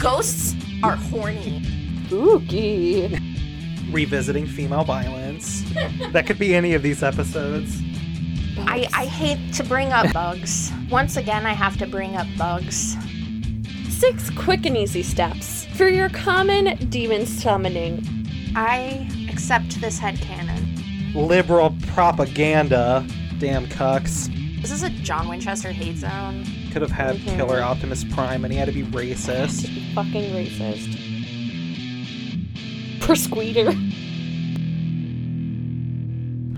Ghosts are horny. Spooky. Revisiting female violence. that could be any of these episodes. I, I hate to bring up bugs. Once again, I have to bring up bugs. Six quick and easy steps for your common demon summoning. I accept this headcanon. Liberal propaganda. Damn cucks. This is a John Winchester hate zone. Could have had. Killer Optimus Prime and he had to be racist. Fucking racist. Persqueeter.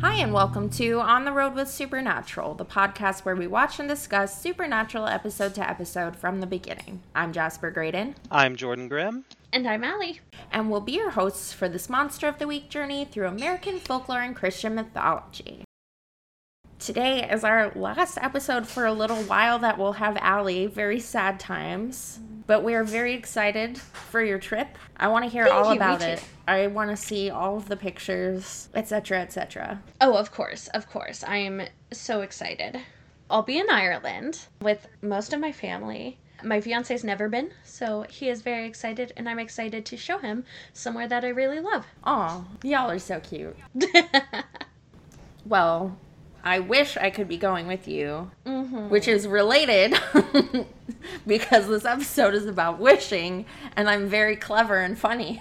Hi, and welcome to On the Road with Supernatural, the podcast where we watch and discuss supernatural episode to episode from the beginning. I'm Jasper Graydon, I'm Jordan Grimm. And I'm Allie. and we'll be your hosts for this Monster of the Week journey through American folklore and Christian mythology. Today is our last episode for a little while that we'll have Allie. Very sad times. But we're very excited for your trip. I want to hear Thank all you, about it. I want to see all of the pictures, etc., etc. Oh, of course, of course. I am so excited. I'll be in Ireland with most of my family. My fiance's never been, so he is very excited, and I'm excited to show him somewhere that I really love. Aw, y'all are so cute. Well, I wish I could be going with you, mm-hmm. which is related because this episode is about wishing and I'm very clever and funny.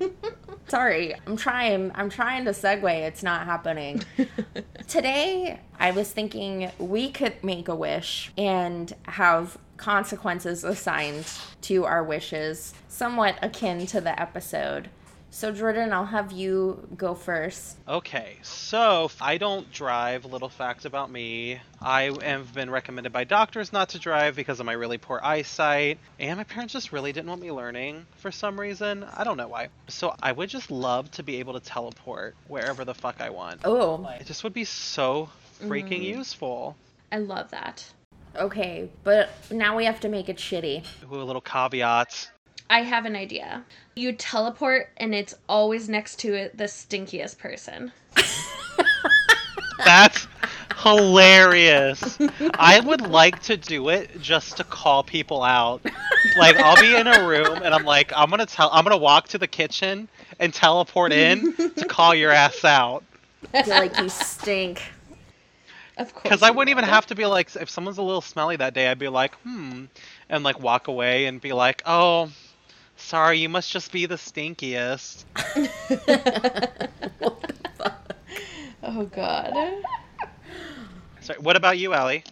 Sorry, I'm trying I'm trying to segue, it's not happening. Today, I was thinking we could make a wish and have consequences assigned to our wishes, somewhat akin to the episode. So, Jordan, I'll have you go first. Okay, so I don't drive. Little fact about me. I have been recommended by doctors not to drive because of my really poor eyesight. And my parents just really didn't want me learning for some reason. I don't know why. So I would just love to be able to teleport wherever the fuck I want. Oh, It just would be so freaking mm-hmm. useful. I love that. okay, but now we have to make it shitty. Ooh, a little caveat. I have an idea. You teleport, and it's always next to the stinkiest person. That's hilarious. I would like to do it just to call people out. Like I'll be in a room and I'm like, I'm gonna tell I'm gonna walk to the kitchen and teleport in to call your ass out. I feel like you stink. Of course. Because I wouldn't even would. have to be like if someone's a little smelly that day, I'd be like, hmm and like walk away and be like, Oh, sorry, you must just be the stinkiest. the Oh, God. Sorry, what about you, Allie?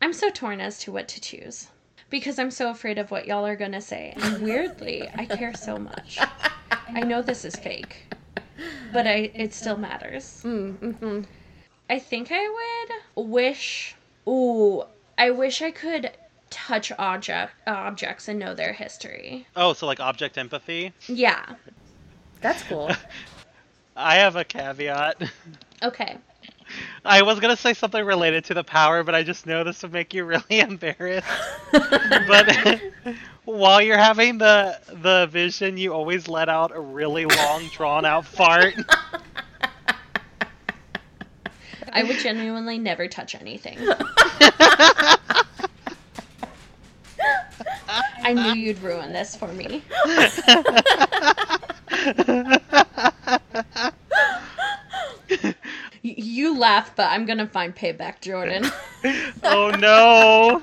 I'm so torn as to what to choose. Because I'm so afraid of what y'all are gonna say. And weirdly, I care so much. I know this is fake. But I it still matters. Mm-hmm. I think I would wish ooh, I wish I could touch object uh, objects and know their history. Oh, so like object empathy? Yeah. That's cool. I have a caveat. Okay. I was gonna say something related to the power, but I just know this would make you really embarrassed. but while you're having the the vision, you always let out a really long, drawn out fart. I would genuinely never touch anything. I knew you'd ruin this for me. You laugh, but I'm gonna find payback, Jordan. oh no!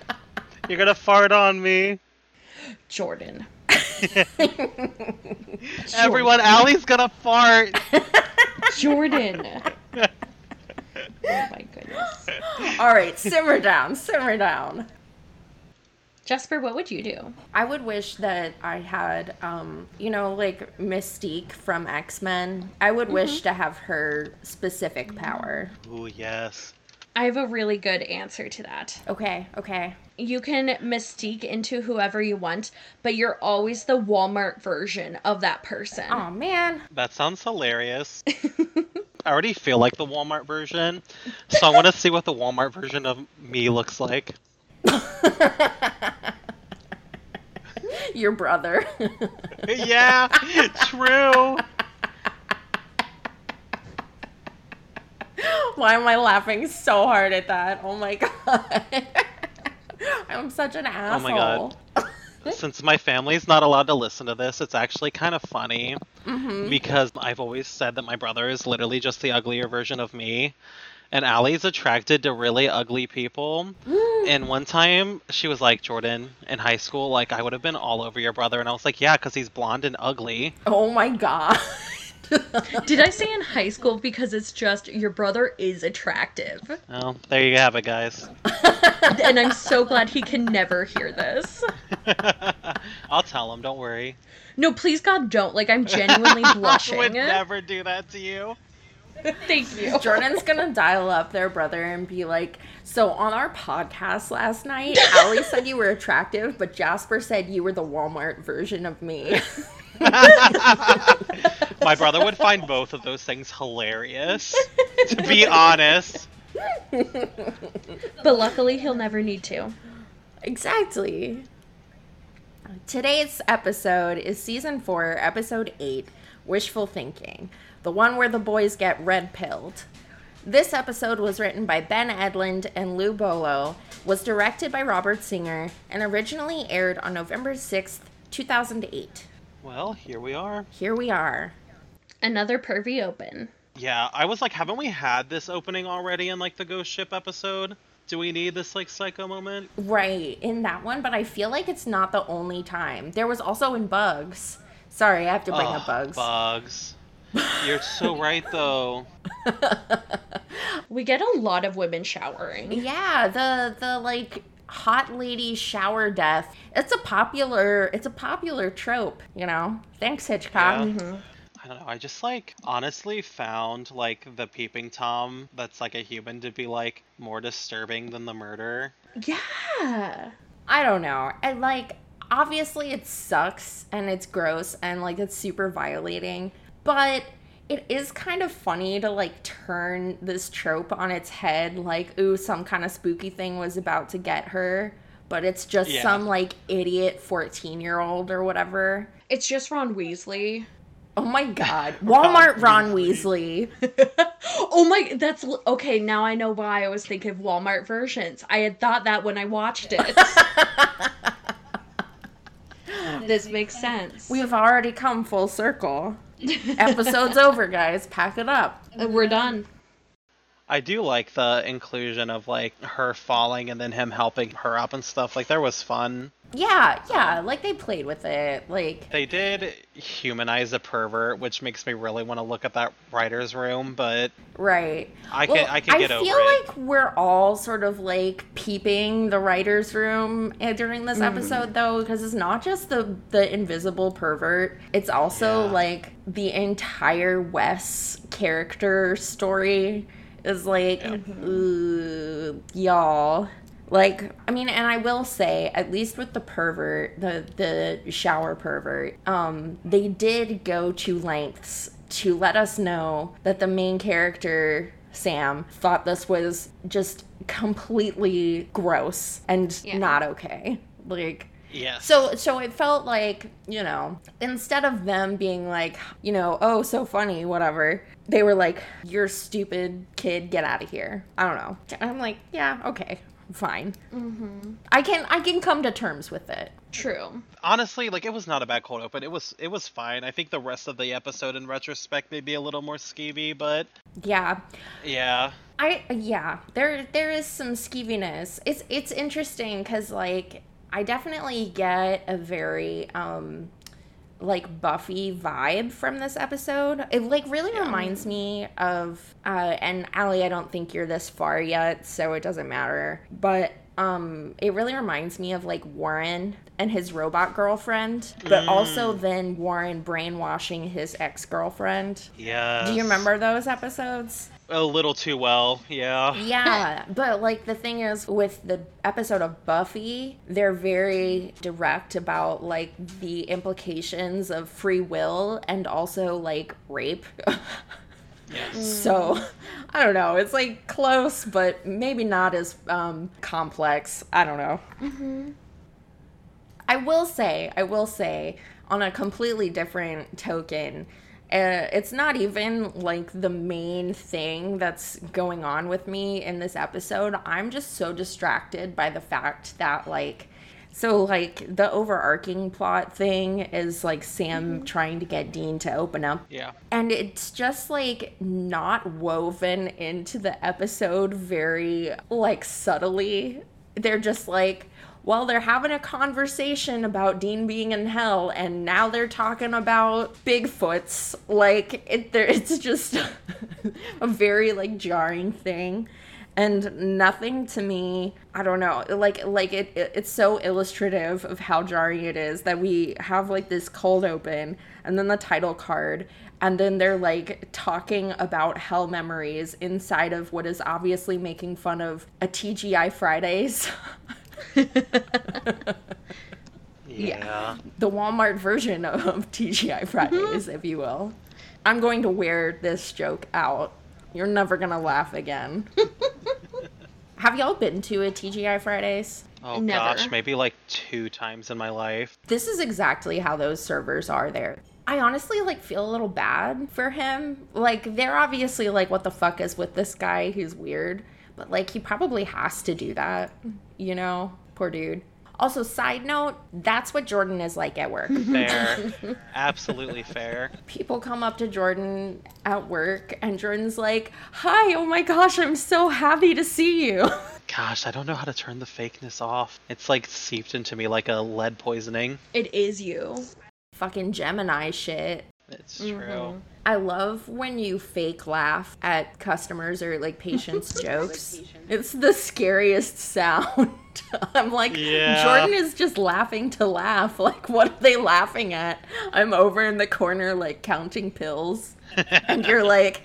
You're gonna fart on me. Jordan. Everyone, Allie's gonna fart. Jordan. Oh my goodness. All right, simmer down, simmer down. Jasper, what would you do? I would wish that I had, um, you know, like Mystique from X Men. I would wish to have her specific power. Oh, yes. I have a really good answer to that. Okay, okay. You can mystique into whoever you want, but you're always the Walmart version of that person. Oh man. That sounds hilarious. I already feel like the Walmart version, so I want to see what the Walmart version of me looks like. Your brother. yeah, true. Why am I laughing so hard at that? Oh my god. I'm such an asshole. Oh my God. since my family's not allowed to listen to this, it's actually kind of funny mm-hmm. because I've always said that my brother is literally just the uglier version of me. And Allie's attracted to really ugly people. and one time she was like, Jordan, in high school, like, I would have been all over your brother. And I was like, yeah, because he's blonde and ugly. Oh my god. Did I say in high school because it's just your brother is attractive? Well, there you have it, guys. and I'm so glad he can never hear this. I'll tell him, don't worry. No, please God, don't. Like I'm genuinely blushing. I would never do that to you. Thank you. Jordan's gonna dial up their brother and be like, So on our podcast last night, Allie said you were attractive, but Jasper said you were the Walmart version of me. My brother would find both of those things hilarious. To be honest. But luckily, he'll never need to. exactly. Today's episode is season four, episode eight, Wishful Thinking, the one where the boys get red pilled. This episode was written by Ben Edlund and Lou Bollo, was directed by Robert Singer, and originally aired on November 6th, 2008. Well, here we are. Here we are. Another pervy open. Yeah, I was like, haven't we had this opening already in like the Ghost Ship episode? Do we need this like psycho moment? Right, in that one, but I feel like it's not the only time. There was also in Bugs. Sorry, I have to bring Ugh, up Bugs. Bugs. You're so right though. We get a lot of women showering. Yeah, the the like hot lady shower death. It's a popular it's a popular trope, you know. Thanks Hitchcock. Yeah. Mm-hmm. I don't know. I just like honestly found like the peeping tom that's like a human to be like more disturbing than the murder. Yeah. I don't know. And like obviously it sucks and it's gross and like it's super violating, but it is kind of funny to like turn this trope on its head like ooh some kind of spooky thing was about to get her, but it's just Yeah. some like idiot 14-year-old or whatever. It's just Ron Weasley. Oh my god. Walmart Ron Weasley. oh my, that's okay. Now I know why I was thinking of Walmart versions. I had thought that when I watched it. this makes sense. We've already come full circle. Episode's over, guys. Pack it up. We're done. I do like the inclusion of like her falling and then him helping her up and stuff. Like there was fun. Yeah, yeah, like they played with it. Like They did humanize a pervert, which makes me really want to look at that writer's room, but right. I can I can get over. I over feel it. like we're all sort of like peeping the writer's room eh, during this episode though because it's not just the the invisible pervert. It's also Yeah. like the entire Wes character story is like ooh, y'all. Like, I mean, and I will say, at least with the pervert, the the shower pervert, um, they did go to lengths to let us know that the main character Sam thought this was just completely gross and Yeah. not okay. Like, Yes. so so it felt like, you know, instead of them being like, you know, oh, so funny, whatever, they were like, you're stupid kid, get out of here. I don't know. And I'm like, yeah, okay, fine. Mm-hmm. I can I can come to terms with it. True. honestly, like it was not a bad cold open. It was it was fine. I think the rest of the episode in retrospect may be a little more skeevy, but Yeah. yeah. I yeah, there there is some skeeviness. It's it's interesting cuz like I definitely get a very um like Buffy vibe from this episode. It like really reminds me of uh and Allie, I don't think you're this far yet, so it doesn't matter. But um it really reminds me of like Warren and his robot girlfriend, but also then Warren brainwashing his ex-girlfriend. Yeah. Do you remember those episodes? A little too well? Yeah. Yeah, but like the thing is with the episode of Buffy, they're very direct about like the implications of free will and also like rape. Yes. so, I don't know. It's like close, but maybe not as um, complex. I don't know. Mhm. I will say, I will say, on a completely different token, uh, it's not even like the main thing that's going on with me in this episode. I'm just so distracted by the fact that, like, So, like, the overarching plot thing is like Sam trying to get Dean to open up. Yeah. And it's just like not woven into the episode very, like, subtly. They're just like, well, they're having a conversation about Dean being in hell, and now they're talking about Bigfoots. Like, it, it's just a very, like, jarring thing and nothing to me i don't know like like it, it, it's so illustrative of how jarring it is that we have like this cold open and then the title card and then they're like talking about hell memories inside of what is obviously making fun of a tgi fridays Yeah. the walmart version of tgi fridays mm-hmm. if you will i'm going to wear this joke out you're never gonna laugh again have y'all been to a tgi fridays Oh Never. gosh, maybe like two times in my life. this is exactly how those servers are there. I honestly like feel a little bad for him. Like they're obviously like what the fuck is with this guy who's weird, but like he probably has to do that, you know? Poor dude. Also, side note, that's what Jordan is like at work. Fair. Absolutely fair. People come up to Jordan at work and Jordan's like, "Hi, oh my gosh, I'm so happy to see you." Gosh, I don't know how to turn the fakeness off. It's like seeped into me like a lead poisoning. It is you. Fucking Gemini shit. It's mm-hmm. true. I love when you fake laugh at customers or like patients' jokes. It's the scariest sound. I'm like, Yeah. Jordan is just laughing to laugh. Like, what are they laughing at? I'm over in the corner, like counting pills, and you're like,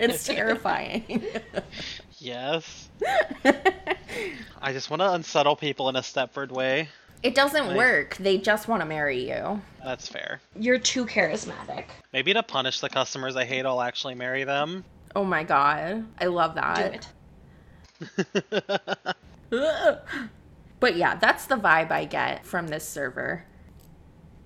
it's terrifying. Yes. I just want to unsettle people in a Stepford way. It doesn't Like- work. They just want to marry you. That's fair. You're too charismatic. Maybe to punish the customers I hate, I'll actually marry them. Oh my god. I love Do that. it. But yeah, that's the vibe I get from this server.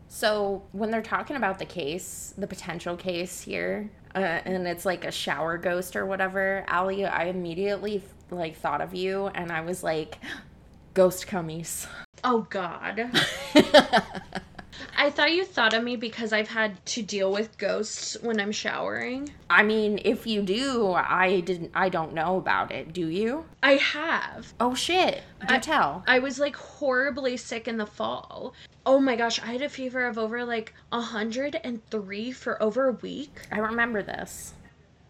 So when they're talking about the case, the potential case here, uh, and it's like a shower ghost or whatever, Allie, I immediately like thought of you, and I was like, ghost cummies. Oh God. I thought you thought of me because I've had to deal with ghosts when I'm showering. I mean, if you do, I didn't. I don't know about it. Do you? I have. Oh shit! Do I- tell. I was like horribly sick in the fall. Oh my gosh, I had a fever of over like 103 for over a week. I remember this.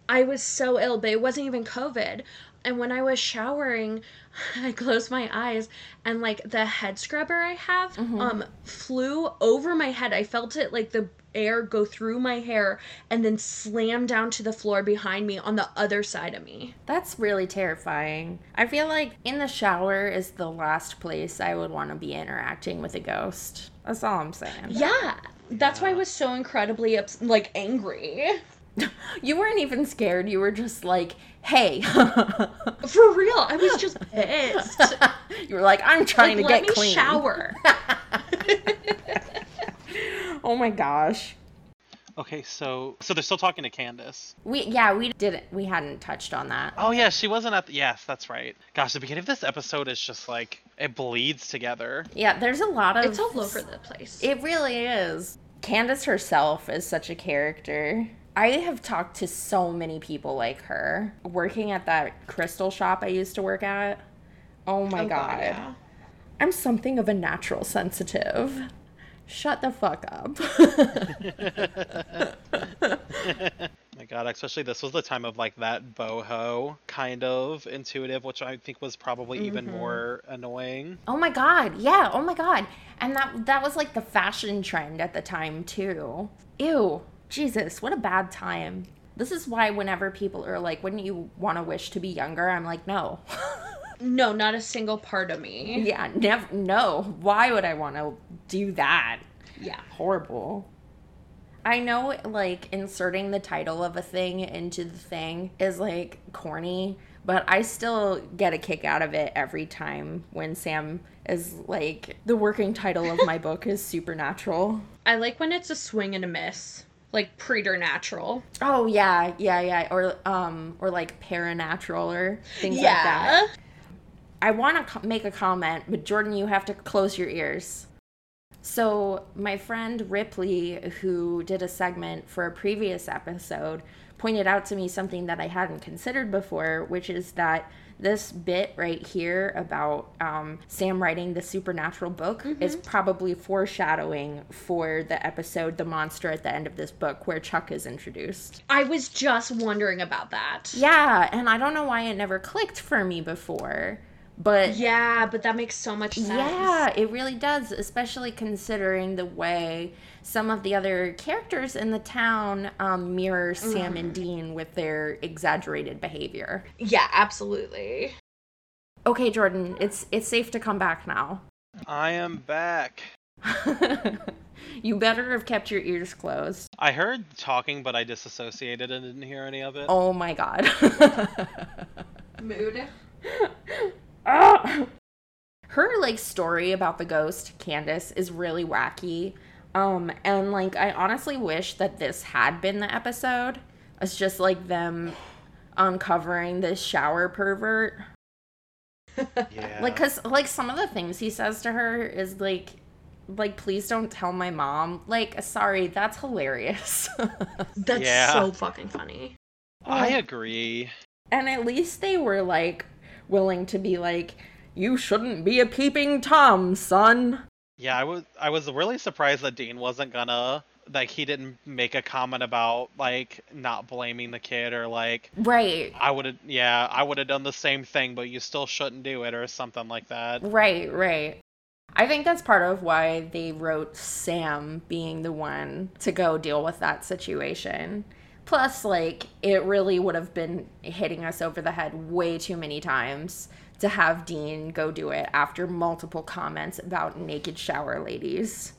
I was so ill, but it wasn't even COVID. And when I was showering, I closed my eyes and like the head scrubber I have um flew over my head. I felt it like the air go through my hair and then slam down to the floor behind me on the other side of me. That's really terrifying. I feel like in the shower is the last place I would want to be interacting with a ghost. That's all I'm saying. Yeah. That's why I was so incredibly ups- like angry. You weren't even scared. You were just like, hey. For real, I was just pissed. you were like, I'm trying Like, to let get me clean. shower. Oh my gosh. Okay, so so they're still talking to Candace. We yeah, we didn't we hadn't touched on that. Oh yeah, she wasn't at the yes, that's right. Gosh, the beginning of this episode is just like it bleeds together. Yeah, there's a lot of it's all over the place. It really is. Candace herself is such a character. I have talked to so many people like her. Working at that crystal shop I used to work at. Oh my Oh, god. yeah. I'm something of a natural sensitive. Shut the fuck up. My God, especially this was the time of like that boho kind of intuitive, which I think was probably even mm-hmm. more annoying. oh my god. Yeah, oh my god. And that that was like the fashion trend at the time too. Ew. Jesus, what a bad time. This is why whenever people are like, wouldn't you want to wish to be younger? I'm like, no. No, not a single part of me. Yeah, never. No. Why would I want to do that? Yeah. Horrible. I know, like, inserting the title of a thing into the thing is, like, corny, but I still get a kick out of it every time when Sam is like, the working title of my book is Supernatural. I like when it's a swing and a miss. Like preternatural. Oh, yeah, yeah, yeah. Or, um, or like Paranatural or things like that. I want to make a comment, but Jordan, you have to close your ears. So, my friend Ripley, who did a segment for a previous episode, pointed out to me something that I hadn't considered before, which is that this bit right here about um, Sam writing the supernatural book is probably foreshadowing for the episode The Monster at the end of this book, where Chuck is introduced. I was just wondering about that. Yeah, and I don't know why it never clicked for me before, but Yeah, but that makes so much sense. yeah, it really does, especially considering the way some of the other characters in the town um, mirror Sam and Dean with their exaggerated behavior. Yeah, absolutely. Okay, Jordan, it's it's safe to come back now. I am back. you better have kept your ears closed. I heard talking, but I disassociated and didn't hear any of it. Oh my god. Mood. Ah! her like story about the ghost Candace is really wacky. Um and like I honestly wish that this had been the episode. It's just like them uncovering this shower pervert. Yeah. Like cuz like some of the things he says to her is like like please don't tell my mom. Like sorry, that's hilarious. That's Yeah. so fucking funny. I agree. and at least they were like willing to be like you shouldn't be a peeping tom, son. Yeah, I was I was really surprised that Dean wasn't gonna like he didn't make a comment about like not blaming the kid or like Right. I would have yeah, I would have done the same thing, but you still shouldn't do it or something like that. Right, right. I think that's part of why they wrote Sam being the one to go deal with that situation. Plus, like, it really would have been hitting us over the head way too many times to have Dean go do it after multiple comments about naked shower ladies.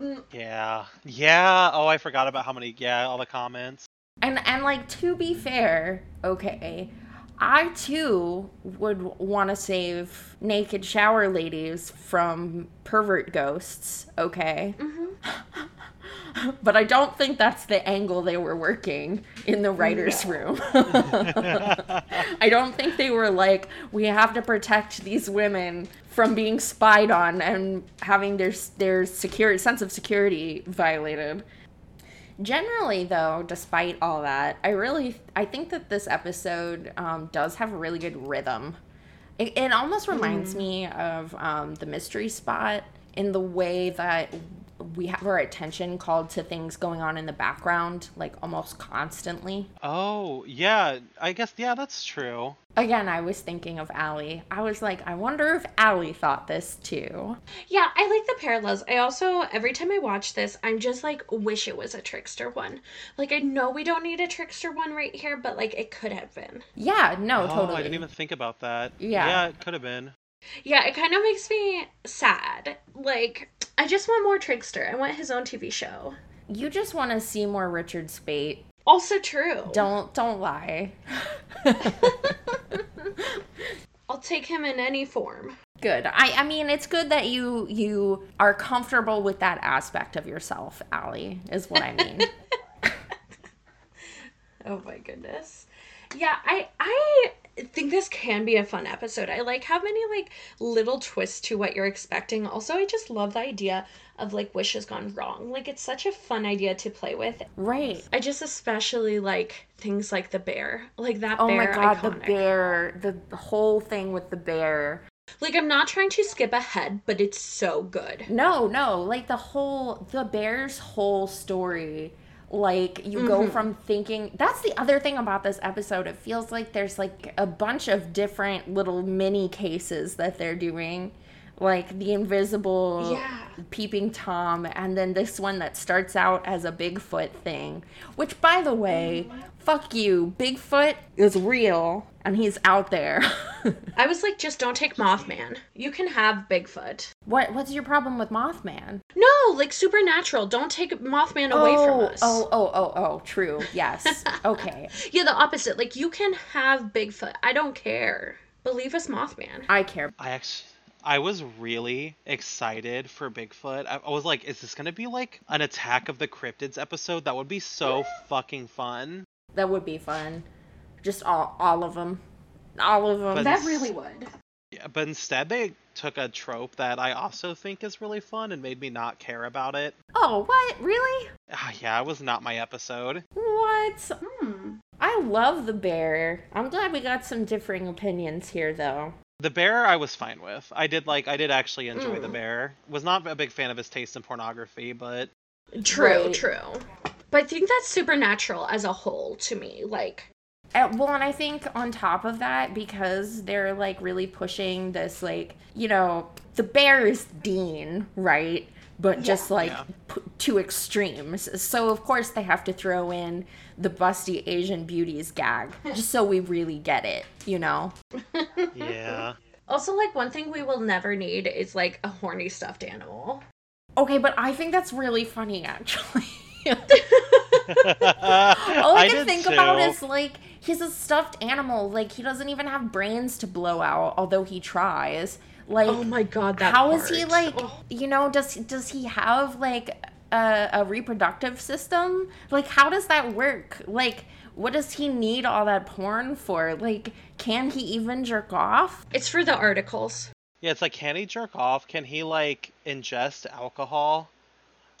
Mm. Yeah. Yeah. Oh, I forgot about how many yeah, all the comments. And and like to be fair, okay, I too would want to save naked shower ladies from pervert ghosts, okay? Mm-hmm. but I don't think that's the angle they were working in the writer's room. I don't think they were like, we have to protect these women from being spied on and having their their secure sense of security violated. Generally, though, despite all that, I really I think that this episode um, does have a really good rhythm. It, it almost reminds me of um, the mystery spot in the way that we have our attention called to things going on in the background, like almost constantly. Oh, yeah. I guess yeah, that's true. Again, I was thinking of Allie. I was like, I wonder if Allie thought this too. Yeah, I like the parallels. I also, every time I watch this, I'm just like, wish it was a trickster one. Like, I know we don't need a trickster one right here, but like, it could have been. Yeah, no, oh, totally. I didn't even think about that. Yeah. Yeah, it could have been. Yeah, it kind of makes me sad. Like, I just want more trickster. I want his own TV show. You just want to see more Richard Speight. Also true. Don't don't lie. I'll take him in any form. good. I I mean, it's good that you you are comfortable with that aspect of yourself, Allie. Is what I mean. Oh my goodness. Yeah, I I think this can be a fun episode. I like how many like little twists to what you're expecting. Also, I just love the idea of like wishes gone wrong. Like it's such a fun idea to play with. right. I just especially like things like the bear. Like that Oh bear my god, iconic. the bear, the, the whole thing with the bear. Like I'm not trying to skip ahead, but it's so good. No, no, like the whole the bear's whole story. Like you go mm-hmm. from thinking that's the other thing about this episode. It feels like there's like a bunch of different little mini cases that they're doing. Like the invisible Yeah. peeping tom and then this one that starts out as a Bigfoot thing. Which by the way, mm-hmm. fuck you. Bigfoot is real and he's out there. I was like, just don't take Mothman. You can have Bigfoot. what what's your problem with Mothman? No, like supernatural. Don't take Mothman away from oh, us. Oh, oh, oh, oh, true. Yes. Okay. Yeah, the opposite. Like you can have Bigfoot. I don't care. Believe us, Mothman. I care. I actually I was really excited for Bigfoot. I, I was like, is this gonna be like an Attack of the Cryptids episode? That would be so fucking fun. That would be fun. Just all, all of them. All of them. But- That really would. Yeah, but instead they took a trope that I also think is really fun and made me not care about it. Oh, what? Really? Ah, yeah, it was not my episode. What? Hmm. I love the bear. I'm glad we got some differing opinions here, though. The bear I was fine with. I did like I did actually enjoy the Mm. bear. Was not a big fan of his taste in pornography, but True, Right. true. But I think that's supernatural as a whole to me. Like, Uh, well, and I think on top of that, because they're like really pushing this, like, you know, the bear is Dean, right? But just like Yeah. p- two extremes. So, of course, they have to throw in the busty Asian beauties gag, just so we really get it, you know? yeah. also, like, one thing we will never need is like a horny stuffed animal. Okay, but I think that's really funny, actually. All All I, can think about is like he's a stuffed animal. Like he doesn't even have brains to blow out, although he tries. Like Oh my god, that how is he like Oh. you know does does he have like a, a reproductive system like how does that work like what does he need all that porn for like can he even jerk off It's for the articles. Yeah, it's like can he jerk off? Can he like ingest alcohol?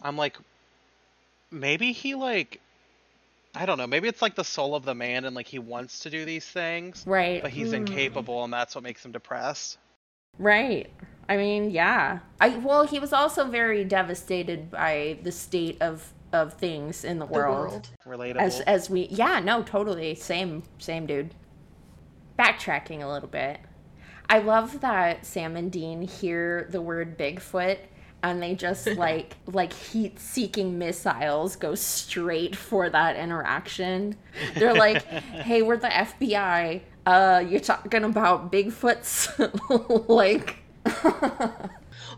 I'm like maybe he like I don't know, maybe it's like the soul of the man and like he wants to do these things, right. but he's mm. incapable and that's what makes him depressed. right. I mean yeah. I well he was also very devastated by the state of of things in the The world, world. Relatable. as as we yeah no totally. Same same dude. Backtracking a little bit. I love that sam and dean hear the word bigfoot and they just like like heat seeking missiles go straight for that interaction. They're like hey we're the fbi uh you're talking about bigfoots. Like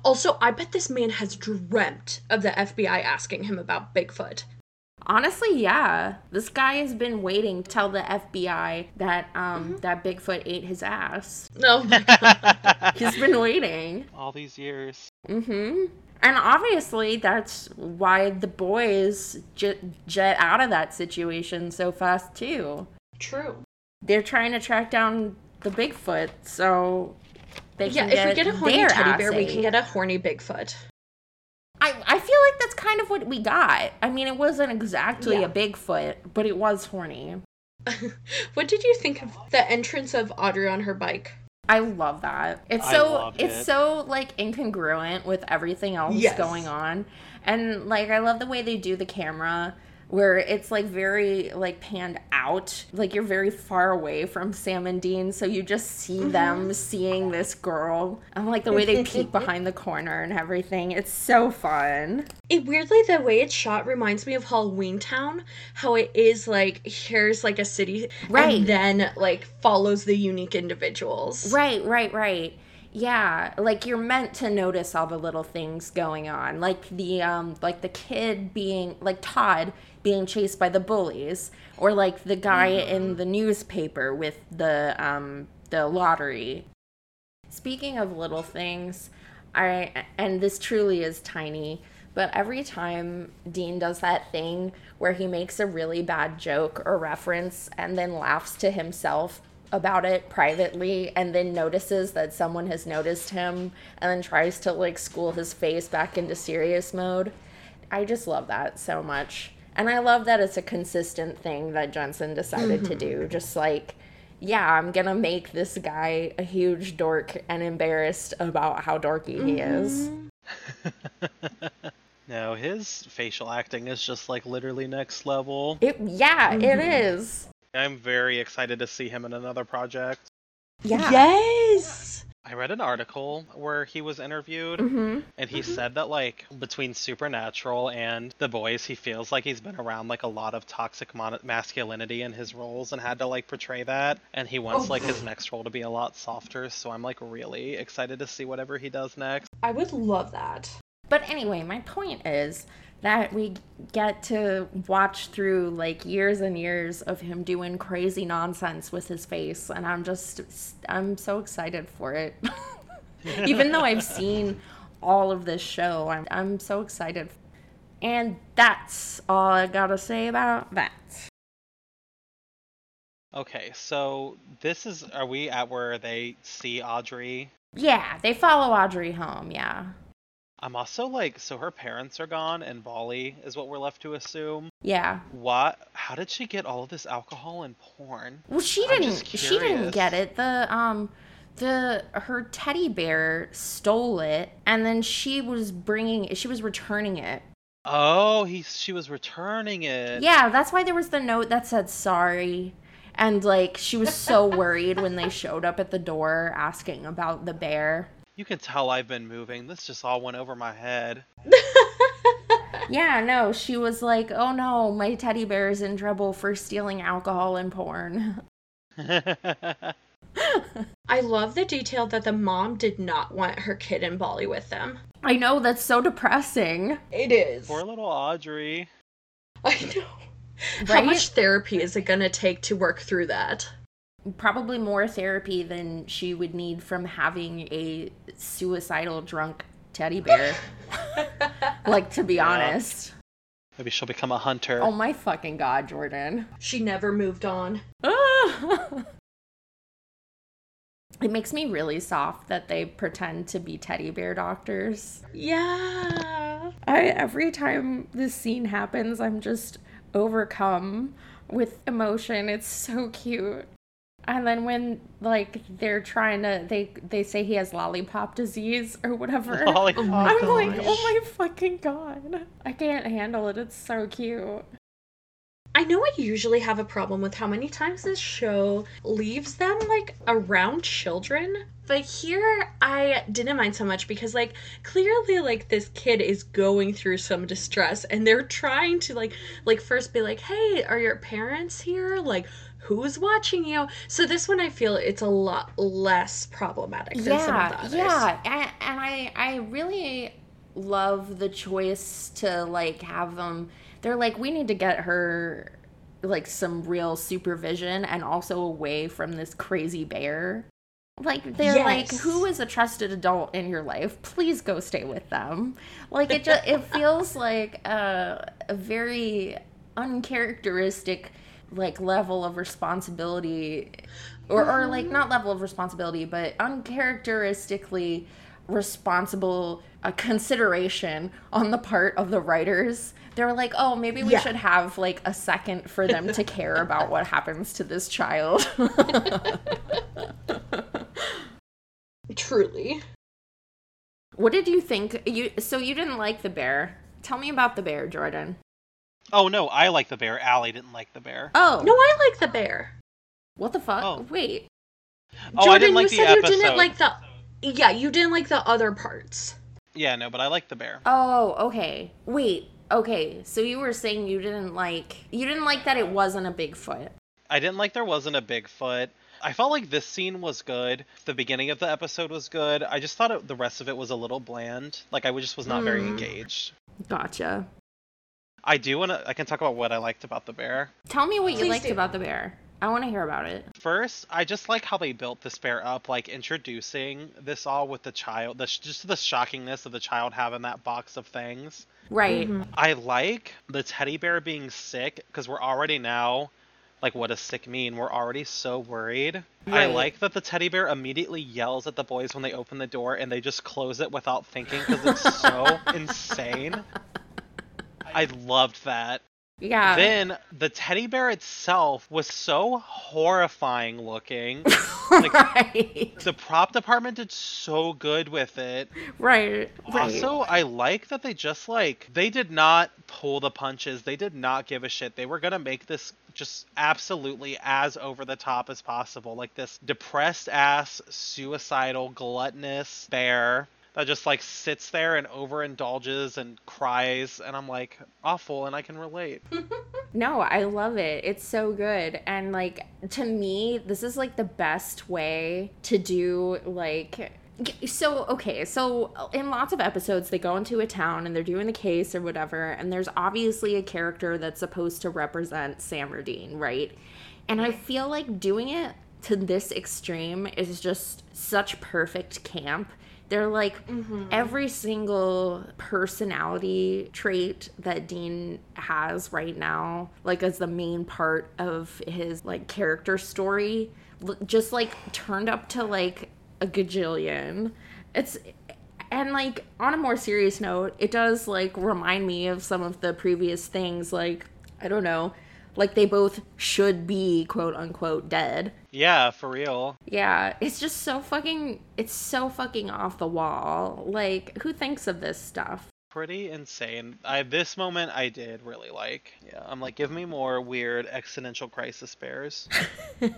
Also, I bet this man has dreamt of the FBI asking him about Bigfoot. Honestly, yeah. This guy has been waiting to tell the FBI that um that Bigfoot ate his ass. Oh. He's been waiting. All these years. Mm-hmm. And obviously, that's why the boys jet, jet out of that situation so fast too. True. They're trying to track down the Bigfoot, so they Yeah, can if we get a horny their teddy ass bear, we can get a horny Bigfoot. I, I feel like that's kind of what we got. I mean, it wasn't exactly Yeah. a Bigfoot, but it was horny. what did you think of the entrance of Audrey on her bike? I love that. It's I so loved it's it. so like incongruent with everything else Yes. going on. And like I love the way they do the camera where it's like very like panned out. Like you're very far away from Sam and Dean, so you just see Mm-hmm. them seeing this girl. And like the way they peek behind the corner and everything. It's so fun. It weirdly the way it's shot reminds me of Halloweentown. How it is like here's like a city, Right. and then like follows the unique individuals. Right, right, right. Yeah, like you're meant to notice all the little things going on. Like the um like the kid being like Todd being chased by the bullies or like the guy in the newspaper with the um the lottery. Speaking of little things, I and this truly is tiny, but every time Dean does that thing where he makes a really bad joke or reference and then laughs to himself about it privately and then notices that someone has noticed him and then tries to like school his face back into serious mode. I just love that so much. And I love that it's a consistent thing that Jensen decided to mm-hmm. do. Just like, yeah, I'm gonna make this guy a huge dork and embarrassed about how dorky he is. Mm-hmm. No, his facial acting is just like literally next level. It yeah, it mm-hmm. is. I'm very excited to see him in another project. Yeah. Yes. I read an article where he was interviewed hmm and he said that like between Supernatural and The Boys he feels like he's been around like a lot of toxic mon- masculinity in his roles and had to like portray that and he wants Oh. like his next role to be a lot softer so I'm like really excited to see whatever he does next. I would love that. But anyway, my point is that we get to watch through like years and years of him doing crazy nonsense with his face and I'm just I'm so excited for it. Even though I've seen all of this show, I'm I'm so excited. And that's all I got to say about that. Okay, so this is are we at where they see Audrey? Yeah, they follow Audrey home. Yeah. I'm also like, so her parents are gone, and Bali is what we're left to assume. Yeah. What? How did she get all of this alcohol and porn? Well, she I'm didn't. She didn't get it. The um, the her teddy bear stole it, and then she was bringing. She was returning it. Oh, he she was returning it. Yeah, that's why there was the note that said sorry. And like she was so worried when they showed up at the door asking about the bear. You can tell I've been moving. This just all went over my head. Yeah, no, she was like, "Oh no, my teddy bear is in trouble for stealing alcohol and porn." I love the detail that the mom did not want her kid in Bali with them. I know that's so depressing. It is. Poor little Audrey. I know. How much therapy is it gonna take to work through that? Probably more therapy than she would need from having a suicidal drunk teddy bear. like to be Yeah. honest. Maybe she'll become a hunter. Oh my fucking god, Jordan. She never moved on. It makes me really soft that they pretend to be teddy bear doctors. Yeah. I every time this scene happens, I'm just overcome with emotion. It's so cute. And then when like they're trying to they they say he has lollipop disease or whatever. Lollipop. I'm like, gosh. oh my fucking god. I can't handle it. It's so cute. I know I usually have a problem with how many times this show leaves them like around children, but here I didn't mind so much because like clearly like this kid is going through some distress and they're trying to like like first be like, "Hey, are your parents here?" like who's watching you? So this one I feel it's a lot less problematic than some of the yeah, others. yeah, and, and I I really love the choice to like have them. They're like, we need to get her like some real supervision and also away from this crazy bear. Like they're like, who is a trusted adult in your life? Please go stay with them. Like it just it feels like a, a very uncharacteristic like level of responsibility or, or like not level of responsibility but uncharacteristically responsible uh, consideration on the part of the writers. They were like oh maybe we Yeah. should have like a second for them to care about what happens to this child. Truly. what did you think? You so you didn't like the bear. Tell me about the bear jordan Oh no, I like the bear. Allie didn't like the bear. oh No, I like the bear. what the fuck Oh. wait Oh, Jordan, I didn't like you the said episode. you didn't like the Yeah, you didn't like the other parts. Yeah, no, but I like the bear. Oh, okay. Wait. Okay. So you were saying you didn't like you didn't like that it wasn't a Bigfoot. I didn't like there wasn't a Bigfoot. I felt like this scene was good. The beginning of the episode was good. I just thought it, the rest of it was a little bland. Like I just was not very Mm. engaged. Gotcha. I do want to. I can talk about what I liked about the bear. Tell me what you liked do. about the bear. I want to hear about it. First, I just like how they built this bear up, like introducing this all with the child, the just the shockingness of the child having that box of things. Right. Mhm. I like the teddy bear being sick because we're already now, like, what does sick mean? We're already so worried. I like that the teddy bear immediately yells at the boys when they open the door and they just close it without thinking because it's so insane. I loved that. Yeah. Then the teddy bear itself was so horrifying looking. like- right. the prop department did so good with it. Right. Right. Also, I like that they just like they did not pull the punches. They did not give a shit. They were gonna make this just absolutely as over the top as possible. Like this depressed ass, suicidal, gluttonous bear that just like sits there and overindulges and cries and I'm like awful and I can relate. No, I love it. It's so good. And like to me, this is like the best way to do like so okay, so in lots of episodes they go into a town and they're doing the case or whatever and there's obviously a character that's supposed to represent Sam Dean, right? And I feel like doing it to this extreme is just such perfect camp. They're like mm-hmm. every single personality trait that Dean has right now, like as the main part of his like character story, just like turned up to like a gajillion. It's and like on a more serious note, it does like remind me of some of the previous things like I don't know, like they both should be quote unquote dead. Yeah, for real. Yeah, it's just so fucking it's so fucking off the wall. Like who thinks of this stuff? Pretty insane. I this moment I did really like. Yeah, I'm like, give me more weird existential crisis bears.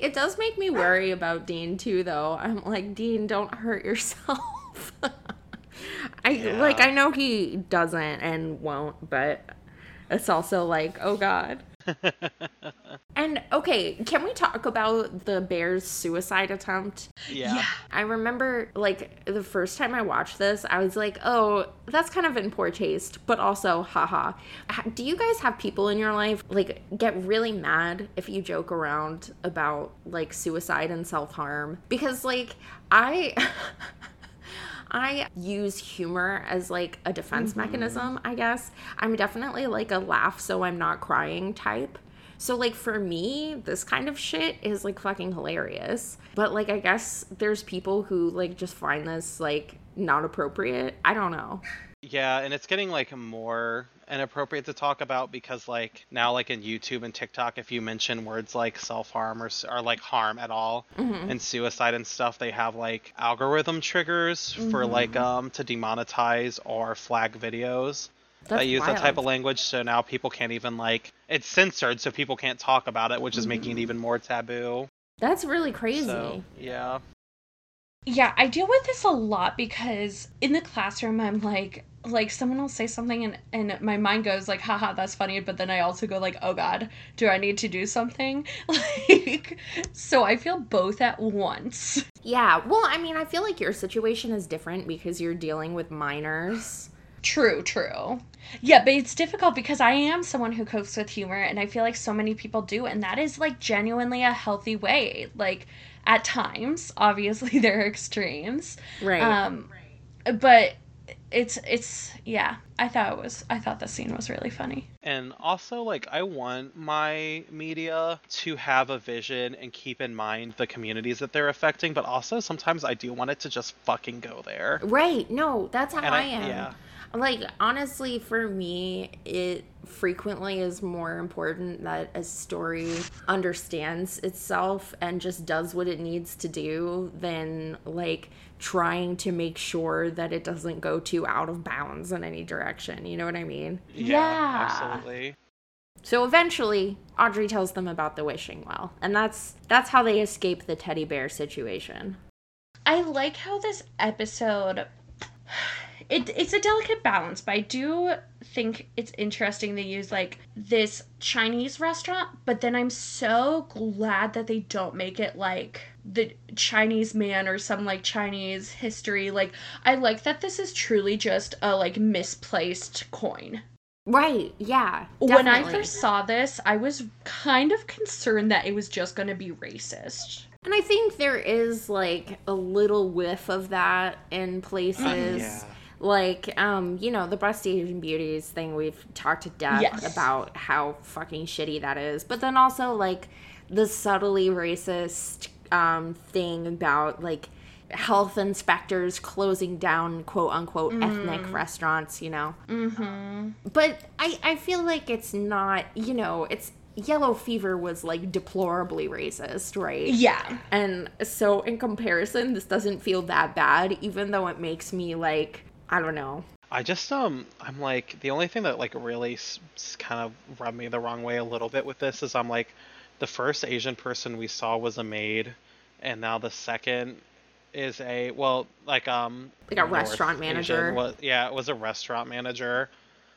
It does make me worry about Dean too though. I'm like, Dean, don't hurt yourself. I like I know he doesn't and won't, but it's also like, oh god. And okay, can we talk about the bear's suicide attempt? yeah. I remember like the first time I watched this, I was like, "Oh, that's kind of in poor taste," but also, haha. Ha- Do you guys have people in your life like get really mad if you joke around about like suicide and self-harm? Because like I I use humor as like a defense mm-hmm. mechanism, I guess. I'm definitely like a laugh so I'm not crying type. So like for me, this kind of shit is like fucking hilarious. But like I guess there's people who like just find this like not appropriate. I don't know. Yeah, and it's getting like more inappropriate to talk about because like now like in YouTube and TikTok if you mention words like self-harm or, or like harm at all Mm-hmm. and suicide and stuff they have like algorithm triggers Mm-hmm. for like um to demonetize or flag videos That's that use that type of language so now people can't even like it's censored so people can't talk about it which is making Mm-hmm. it even more taboo That's really crazy. so yeah Yeah, I deal with this a lot because in the classroom I'm like like someone will say something and and my mind goes like haha that's funny but then I also go like oh god do I need to do something like so I feel both at once. Yeah. Well, I mean, I feel like your situation is different because you're dealing with minors. True, true. Yeah, but it's difficult because I am someone who copes with humor and I feel like so many people do and that is like genuinely a healthy way. Like at times, obviously there are extremes. Right. Um but it's it's yeah, I thought it was I thought the scene was really funny. And also, like, I want my media to have a vision and keep in mind the communities that they're affecting, but also sometimes I do want it to just fucking go there. Right. No, that's how And I, I- am. yeah. Like honestly, for me, it frequently is more important that a story understands itself and just does what it needs to do than like trying to make sure that it doesn't go too out of bounds in any direction. You know what I mean? Yeah. absolutely. So eventually, Audrey tells them about the wishing well, and that's that's how they escape the teddy bear situation. I like how this episode it it's a delicate balance, but I do think it's interesting they use like this Chinese restaurant, but then I'm so glad that they don't make it like the Chinese man or some like Chinese history. Like I like that this is truly just a like misplaced coin. Right? Yeah. When I first saw this, I was kind of concerned that it was just going to be racist. And I think there is like a little whiff of that in places. Oh, yeah. Like, um, you know, the breast Asian beauties thing we've talked to death Yes. about how fucking shitty that is. But then also like the subtly racist um thing about like health inspectors closing down quote unquote ethnic restaurants, you know. Mm-hmm. But I I feel like it's not, you know, it's yellow fever was like deplorably racist, right? Yeah. And so, in comparison, this doesn't feel that bad, even though it makes me like, I don't know. I just um I'm like the only thing that like really s- s- kind of rubbed me the wrong way a little bit with this is I'm like the first Asian person we saw was a maid and now the second is a well like um Like a North restaurant Asian manager. was, yeah, it was a restaurant manager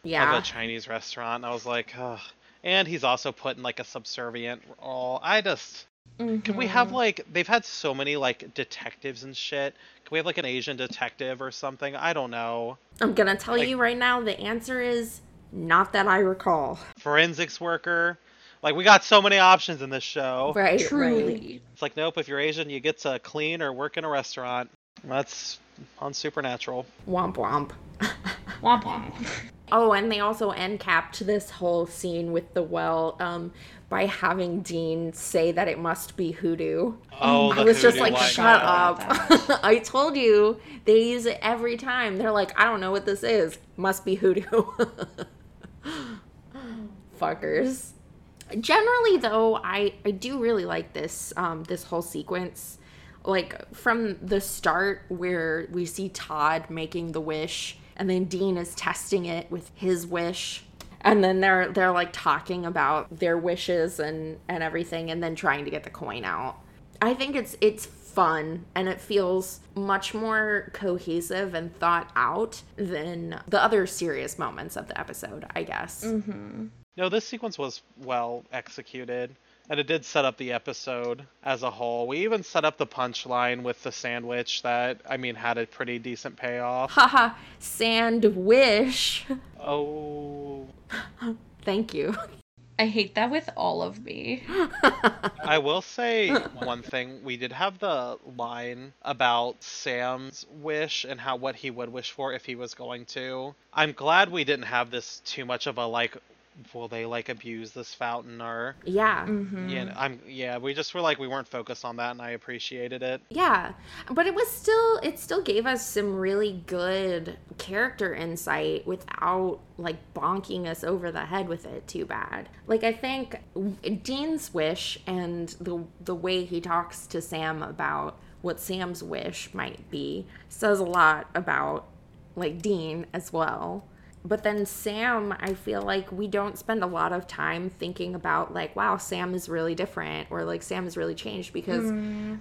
Yeah. of a Chinese restaurant. And I was like, Ugh. and he's also put in like a subservient role. I just can we have like they've had so many like detectives and shit. Could we have like an Asian detective or something? I don't know. I'm gonna tell like- you right now the answer is not that I recall. Forensics worker. Like we got so many options in this show. Right. Right. Truly. It's like nope, if you're Asian, you get to clean or work in a restaurant. That's on Supernatural. Womp womp. Womp womp. Oh, and they also end capped this whole scene with the well um, by having Dean say that it must be hoodoo. Oh, I was just like, shut about up. I told you they use it every time. They're like, I don't know what this is. Must be hoodoo. Fuckers. Generally though, I, I do really like this um this whole sequence. Like from the start where we see Todd making the wish and then Dean is testing it with his wish. And then they're they're like talking about their wishes and and everything and then trying to get the coin out. I think it's it's fun and it feels much more cohesive and thought out than the other serious moments of the episode i guess. Mm-hmm. No, this sequence was well executed, and it did set up the episode as a whole. We even set up the punchline with the sandwich that, I mean, had a pretty decent payoff. haha sandwich Oh, thank you I hate that with all of me. I will say one thing. We did have the line about Sam's wish and how what he would wish for if he was going to. I'm glad we didn't have this too much of a like will they like abuse this fountain or yeah mm-hmm. yeah, I'm yeah, we just were like we weren't focused on that and I appreciated it. Yeah, but it was still it still gave us some really good character insight without like bonking us over the head with it too bad. Like I think Dean's wish and the the way he talks to Sam about what Sam's wish might be says a lot about like Dean as well. But then Sam, I feel like we don't spend a lot of time thinking about like, wow, Sam is really different or like Sam has really changed because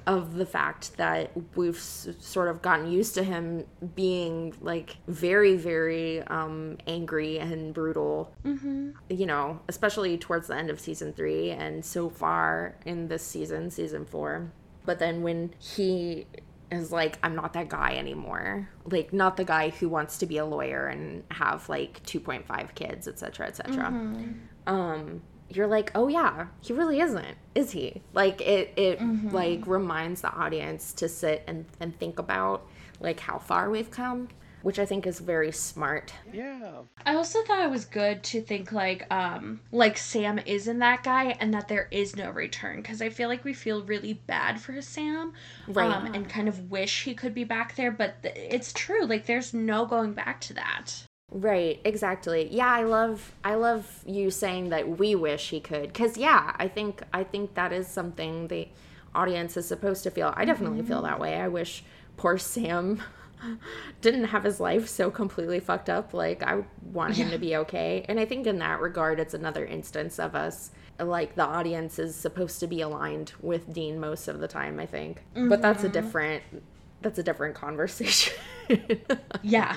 of the fact that we've s- sort of gotten used to him being like very, very um, angry and brutal. Mm-hmm. You know, especially towards the end of season three and so far in this season, season four. But then when he is like i'm not that guy anymore. Like not the guy who wants to be a lawyer and have like 2.5 kids etc etc um you're like oh yeah he really isn't is he? Like it it like reminds the audience to sit and and think about like how far we've come which i think is very smart Yeah. I also thought it was good to think like um like Sam isn't that guy and that there is no return because I feel like we feel really bad for Sam Right. um, and kind of wish he could be back there but th- it's true like there's no going back to that. Right, exactly. Yeah, I love I love you saying that we wish he could cuz yeah, I think I think that is something the audience is supposed to feel. I definitely feel that way. I wish poor Sam didn't have his life so completely fucked up. Like I want him to be okay. And I think in that regard it's another instance of us like the audience is supposed to be aligned with Dean most of the time, I think. But that's a mm-hmm. different that's a different conversation. Yeah.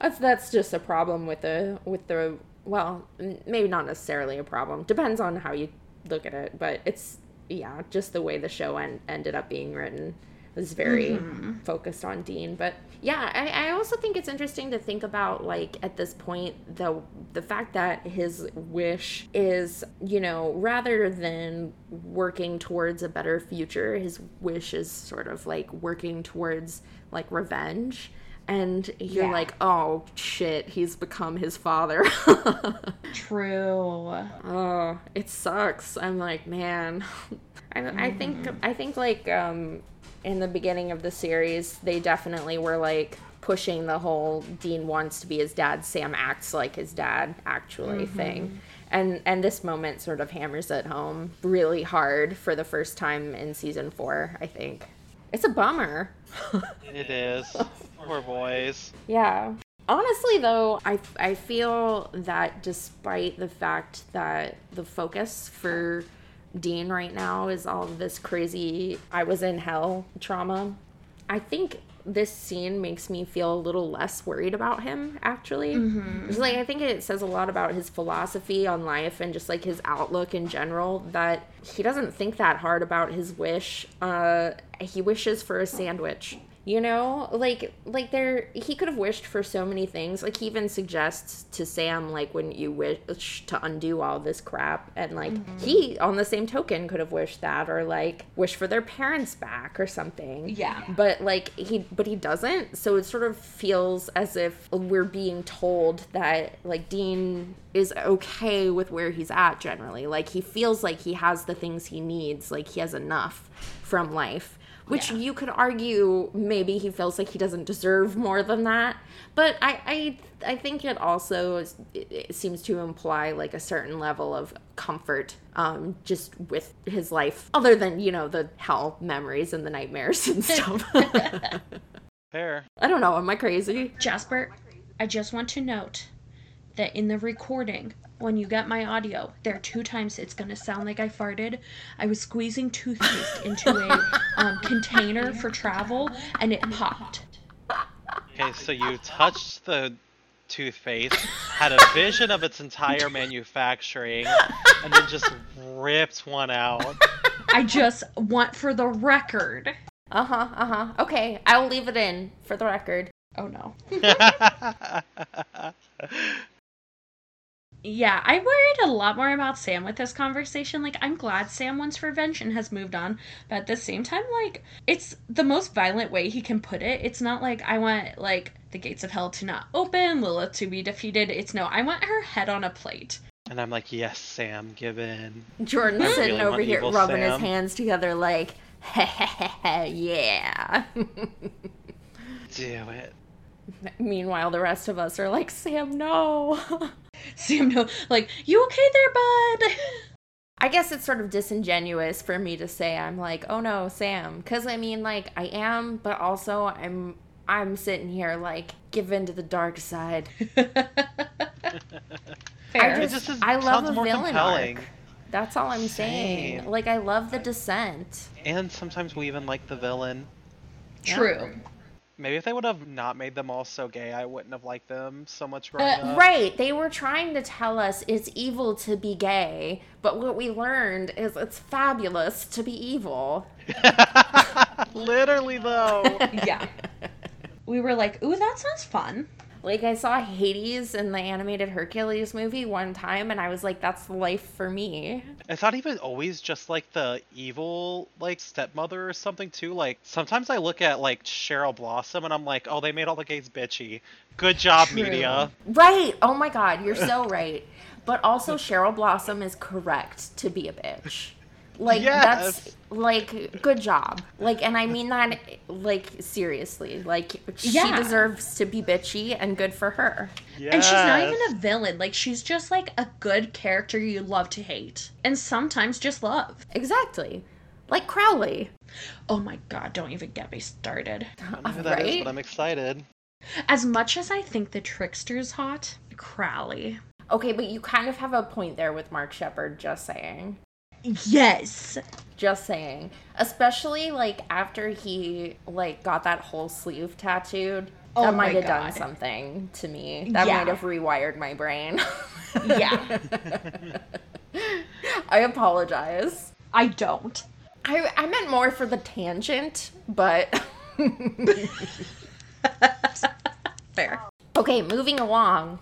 That's that's just a problem with the with the well, maybe not necessarily a problem. Depends on how you look at it, but it's yeah, just the way the show en- ended up being written was very focused on Dean. But yeah, I, I also think it's interesting to think about like at this point the the fact that his wish is you know rather than working towards a better future, his wish is sort of like working towards like revenge and you're Yeah. like, oh shit, he's become his father. True. oh, it sucks. I'm like, man. I, I think I think like um, in the beginning of the series, they definitely were like pushing the whole Dean wants to be his dad, Sam acts like his dad actually mm-hmm. thing. And and this moment sort of hammers it home really hard for the first time in season four, I think. It's a bummer. It is. Poor boys. Yeah. Honestly, though, I, I feel that despite the fact that the focus for Dean right now is all this crazy I was in hell trauma, I think this scene makes me feel a little less worried about him actually. It's like I think it says a lot about his philosophy on life and just like his outlook in general that he doesn't think that hard about his wish. Uh he wishes for a sandwich. You know, like like there he could have wished for so many things. Like he even suggests to Sam like when you wish to undo all this crap and like mm-hmm. he on the same token could have wished that or like wish for their parents back or something. Yeah. But like he but he doesn't. So it sort of feels as if we're being told that like Dean is okay with where he's at generally. Like he feels like he has the things he needs, like he has enough from life which Yeah. you could argue maybe he feels like he doesn't deserve more than that but i i, I think it also is, it, it seems to imply like a certain level of comfort um just with his life other than you know the hell memories and the nightmares and stuff Fair. i don't know am i crazy Jasper, I just want to note that in the recording, when you get my audio, there are two times it's going to sound like I farted. I was squeezing toothpaste into a um, container for travel, and it popped. Okay, so you touched the toothpaste, had a vision of its entire manufacturing, and then just ripped one out. I just want for the record. uh-huh uh-huh okay i'll leave it in for the record Oh no. Yeah, I worried a lot more about Sam with this conversation. Like, I'm glad Sam wants revenge and has moved on, but at the same time, like, it's the most violent way he can put it. It's not like I want, like, the gates of hell to not open, Lilith to be defeated. It's no, I want her head on a plate. and I'm like, yes, Sam, give in. jordan's I sitting really over here evil rubbing his hands together like yeah Do it. Meanwhile, the rest of us are like, Sam, no. Sam, no, like, you okay there, bud? I guess it's sort of disingenuous for me to say I'm like, oh no, Sam, because I mean, like, I am, but also I'm, I'm sitting here like, given to the dark side. Fair. I just, just I love sounds a villain compelling. arc. That's all I'm saying. Same. Like, I love the descent. And sometimes we even like the villain. True. Maybe if they would have not made them all so gay, I wouldn't have liked them so much growing Uh, up. Right. They were trying to tell us it's evil to be gay, but what we learned is it's fabulous to be evil. Literally though. Yeah. We were like, ooh, that sounds fun. Like I saw Hades in the animated Hercules movie one time and I was like that's life for me. It's not even always just like the evil like stepmother or something too. Like sometimes I look at like Cheryl Blossom and I'm like, oh, they made all the gays bitchy. Good job, True. media. Right. Oh my god, you're so right. But also Cheryl Blossom is correct to be a bitch. Like Yes. that's like good job. Like and I mean that like seriously. Like she Yeah. deserves to be bitchy and good for her. And she's not even a villain. Like, she's just like a good character you love to hate. And sometimes just love. Exactly. Like Crowley. Oh my god, don't even get me started. I don't know who that is, Right? but I'm excited. As much as I think the trickster's hot, Crowley. Okay, but you kind of have a point there with Mark Sheppard, just saying. Yes. Just saying. Especially like after he like got that whole sleeve tattooed. Oh that might have done something to me. That Yeah. might have rewired my brain. Yeah. I apologize. I don't. I I meant more for the tangent, but Fair. Okay, moving along.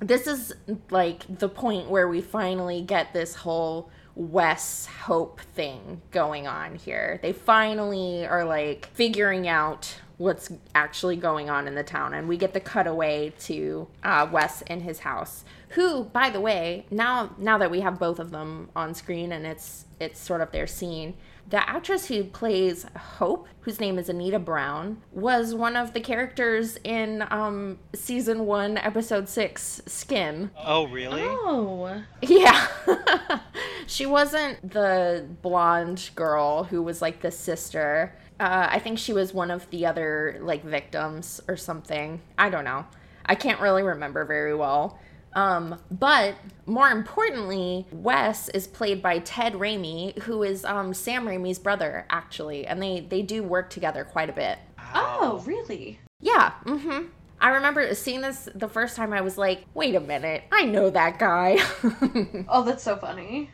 This is like the point where we finally get this whole Wes Hope thing going on here. They finally are like figuring out what's actually going on in the town, and we get the cutaway to uh, Wes in his house. Who, by the way, now now that we have both of them on screen and it's it's sort of their scene, the actress who plays Hope, whose name is Anita Brown, was one of the characters in um, season one, episode six, Skin. Oh, really? Oh. Yeah. she wasn't the blonde girl who was like the sister. Uh, I think she was one of the other like victims or something. I don't know. I can't really remember very well. Um, but more importantly, Wes is played by Ted Raimi, who is um, Sam Raimi's brother, actually, and they they do work together quite a bit. Oh, really? Yeah. Mm-hmm. I remember seeing this the first time. I was like, "Wait a minute, I know that guy." Oh, that's so funny.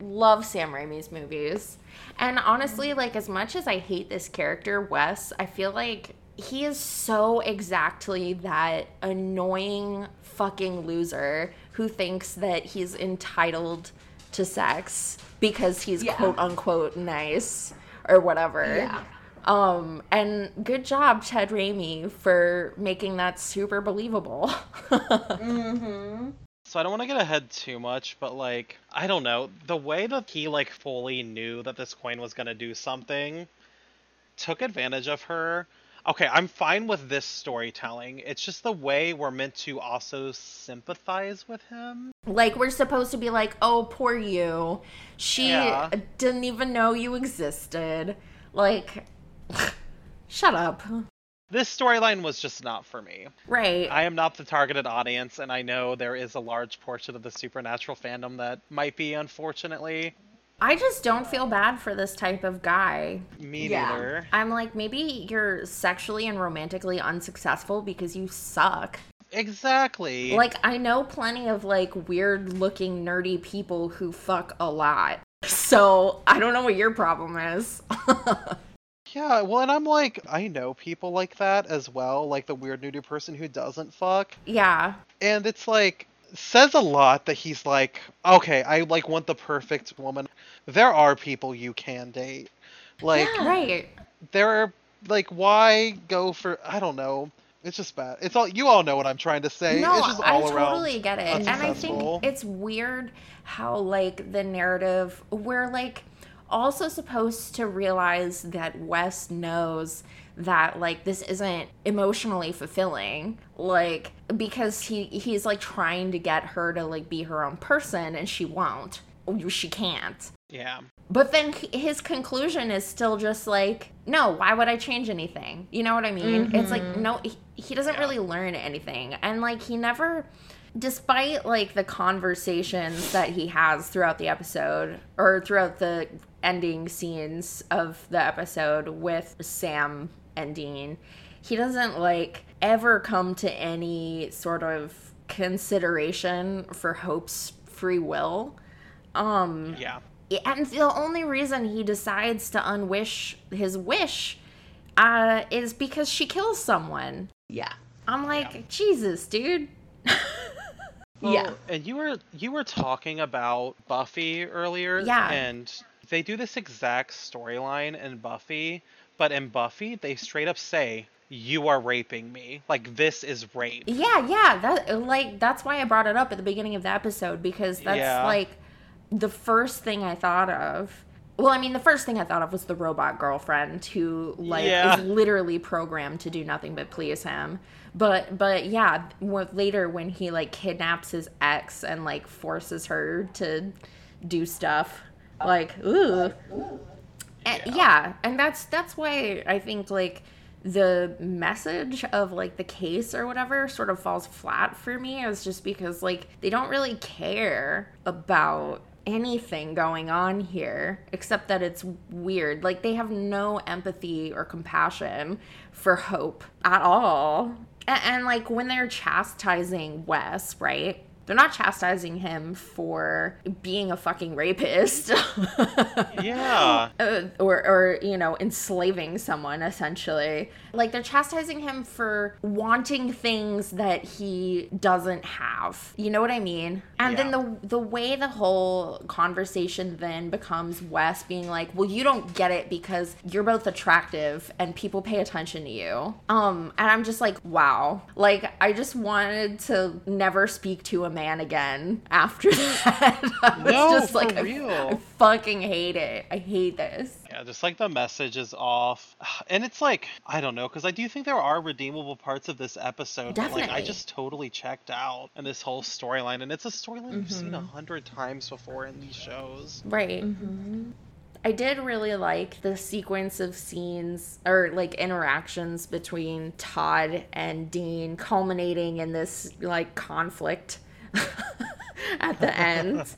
Love Sam Raimi's movies, and honestly, like as much as I hate this character, Wes, I feel like he is so exactly that annoying fucking loser who thinks that he's entitled to sex because he's Yeah. quote unquote nice or whatever. Yeah. Um, and good job, Ted Raimi, for making that super believable. Mm-hmm. So I don't want to get ahead too much, but like I don't know, the way that he like fully knew that this coin was gonna do something, took advantage of her. Okay, I'm fine with this storytelling. It's just the way we're meant to also sympathize with him. like, we're supposed to be like, oh, poor you. She Yeah. didn't even know you existed. Like, shut up. This storyline was just not for me. Right. I am not the targeted audience, and I know there is a large portion of the supernatural fandom that might be, unfortunately. I just don't feel bad for this type of guy. Me Yeah. neither. I'm like, maybe you're sexually and romantically unsuccessful because you suck. Exactly. Like, I know plenty of like weird looking nerdy people who fuck a lot. So I don't know what your problem is. Yeah, well, and I'm like, I know people like that as well, like the weird nude person who doesn't fuck. yeah. And it's like, says a lot that he's like, okay, I like want the perfect woman. There are people you can date. Like, Yeah. Right. there are, like, why go for, I don't know. It's just bad. It's all, you all know what I'm trying to say. No, it's just I all around. totally get it. And I think it's weird how like the narrative we're like also supposed to realize that Wes knows that like this isn't emotionally fulfilling like because he he's like trying to get her to like be her own person and she won't she can't Yeah. but then his conclusion is still just like, no, why would I change anything? You know what I mean? It's like, no, he, he doesn't really learn anything. And like, he never, despite like the conversations that he has throughout the episode or throughout the ending scenes of the episode with Sam and Dean, he doesn't like ever come to any sort of consideration for Hope's free will. Um, Yeah. And the only reason he decides to unwish his wish uh, is because she kills someone. Yeah. I'm like, Jesus, dude. Yeah. And you were you were talking about Buffy earlier. Yeah. And they do this exact storyline in Buffy, but in Buffy they straight up say, You are raping me. Like this is rape. Yeah, yeah. That like that's why I brought it up at the beginning of the episode because that's Yeah. like the first thing I thought of. Well, I mean, the first thing I thought of was the robot girlfriend who like Yeah. is literally programmed to do nothing but please him. But but yeah, later when he like kidnaps his ex and like forces her to do stuff, like ooh, and, yeah. and that's that's why I think like the message of like the case or whatever sort of falls flat for me is just because like they don't really care about anything going on here except that it's weird. Like they have no empathy or compassion for hope at all. And, and like when they're chastising wes right? They're not chastising him for being a fucking rapist. Yeah. uh, or or you know enslaving someone essentially like they're chastising him for wanting things that he doesn't have you know what i mean and then the the way the whole conversation then becomes wes being like well you don't get it because you're both attractive and people pay attention to you um and i'm just like wow like i just wanted to never speak to a man again after that I was No, just like I-. I fucking hate it. I hate this. Yeah, just like the message is off. And it's like, I don't know, because I do think there are redeemable parts of this episode. But like, I just totally checked out in this whole storyline. And it's a storyline we've seen a Mm-hmm. hundred times before in these shows. Right. I did really like the sequence of scenes or like interactions between Todd and Dean culminating in this like conflict at the end.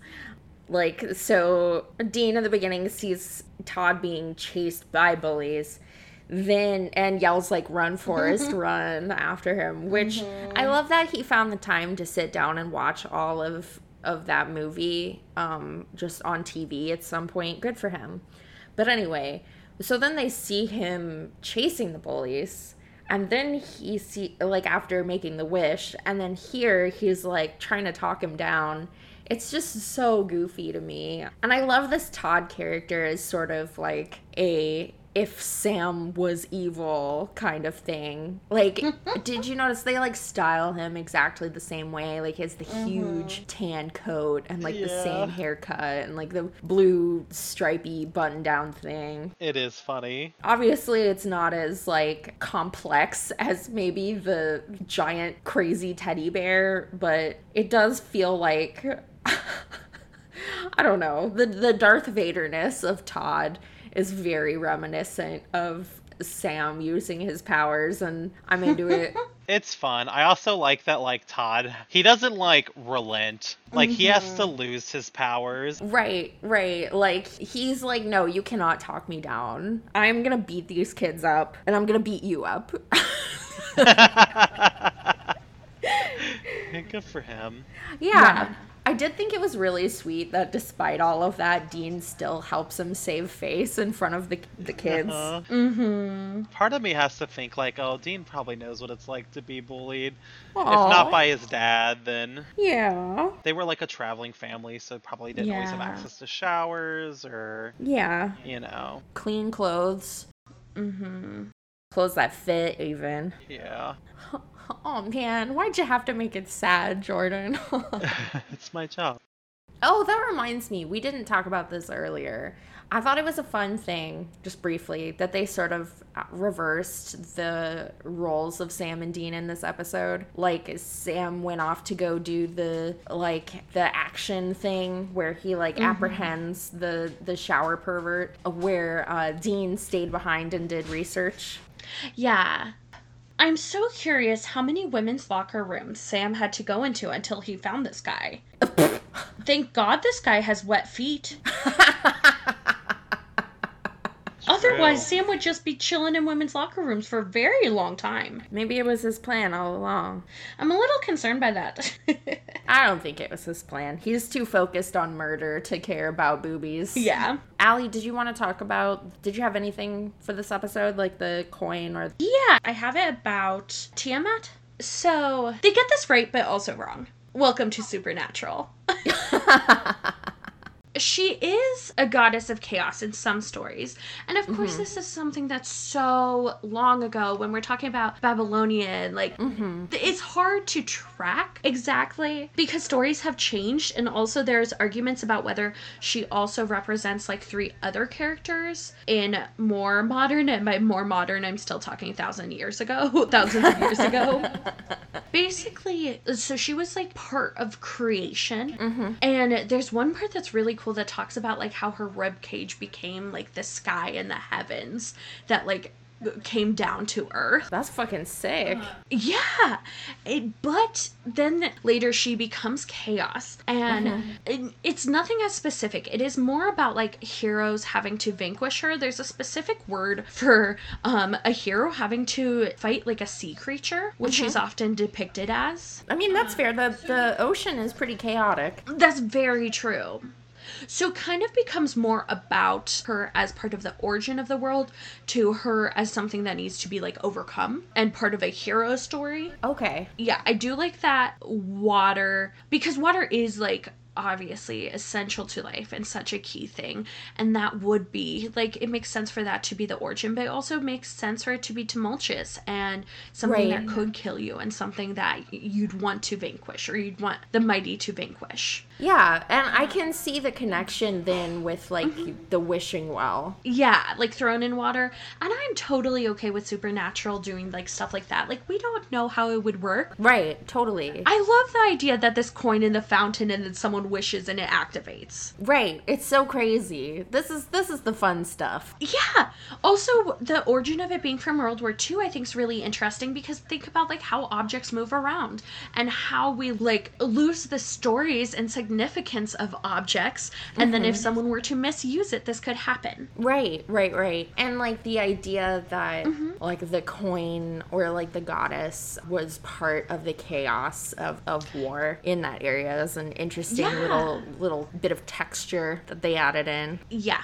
like so Dean in the beginning sees Todd being chased by bullies. then and yells like run Forrest run after him which i love that he found the time to sit down and watch all of of that movie um just on tv at some point good for him but anyway so then they see him chasing the bullies and then he see like after making the wish and then here he's like trying to talk him down it's just so goofy to me. And i love this todd character as sort of like a if sam was evil kind of thing. Like did you notice they like style him exactly the same way? Like he has the mm-hmm. huge tan coat and like the same haircut and like the blue stripy button down thing. It is funny. obviously it's not as like complex as maybe the giant crazy teddy bear but it does feel like i don't know the the darth vaderness of todd is very reminiscent of sam using his powers and i'm into it It's fun. I also like that like Todd, he doesn't like relent. Like he has to mm-hmm. lose his powers. right right like he's like no you cannot talk me down i'm gonna beat these kids up and i'm gonna beat you up Good for him. Yeah. Yeah. I did think it was really sweet that despite all of that, Dean still helps him save face in front of the the kids. Uh, Mm-hmm. part of me has to think like, oh, Dean probably knows what it's like to be bullied. If not by his dad, then Yeah. they were like a traveling family, so probably didn't always have access to showers or Yeah. you know. Clean clothes. Mm-hmm. Clothes that fit even. Yeah. Oh man, why'd you have to make it sad, Jordan? it's my job. oh, that reminds me, we didn't talk about this earlier. I thought it was a fun thing, just briefly, that they sort of uh, reversed the roles of Sam and Dean in this episode. Like Sam went off to go do the like the action thing where he like apprehends the the shower pervert, where uh, Dean stayed behind and did research. Yeah. I'm so curious how many women's locker rooms Sam had to go into until he found this guy. Thank God this guy has wet feet. Otherwise, Sam would just be chilling in women's locker rooms for a very long time. Maybe it was his plan all along. I'm a little concerned by that. I don't think it was his plan. He's too focused on murder to care about boobies. yeah. Allie, did you want to talk about? Did you have anything for this episode, like the coin or? Yeah, I have it about Tiamat. So, they get this right, but also wrong. Welcome to Supernatural. she is a goddess of chaos in some stories. And of course, mm-hmm. this is something that's so long ago when we're talking about Babylonian. Like, mm-hmm. th- it's hard to track exactly because stories have changed. And also, there's arguments about whether she also represents like three other characters in more modern. And by more modern, I'm still talking a thousand years ago, thousands of years ago. Basically, so she was like part of creation. Mm-hmm. And there's one part that's really cool that talks about like how her rib cage became like the sky and the heavens that like came down to earth. That's fucking sick. Yeah. It, but then later she becomes chaos and it- it's nothing as specific. It is more about like heroes having to vanquish her. There's a specific word for um a hero having to fight like a sea creature, which she's often depicted as. I mean, that's fair. The the ocean is pretty chaotic. That's very true. So kind of becomes more about her as part of the origin of the world to her as something that needs to be like overcome and part of a hero story. Okay. Yeah, I do like that water because water is like obviously essential to life and such a key thing and that would be like it makes sense for that to be the origin but it also makes sense for it to be tumultuous and something Right. that could kill you and something that you'd want to vanquish or you'd want the mighty to vanquish Yeah, and I can see the connection then with like mm-hmm. the wishing well. yeah like thrown in water and i'm totally okay with supernatural doing like stuff like that like we don't know how it would work Right. Totally. I love the idea that this coin in the fountain and then someone own wishes and it activates. Right. It's so crazy. This is this is the fun stuff. Yeah. Also, the origin of it being from World War II, I think is really interesting because think about like how objects move around and how we like lose the stories and significance of objects, and then if mm-hmm. someone were to misuse it, this could happen. Right, right, right. And like the idea that mm-hmm. like the coin or like the goddess was part of the chaos of, of war in that area is an interesting Little little bit of texture that they added in. Yeah.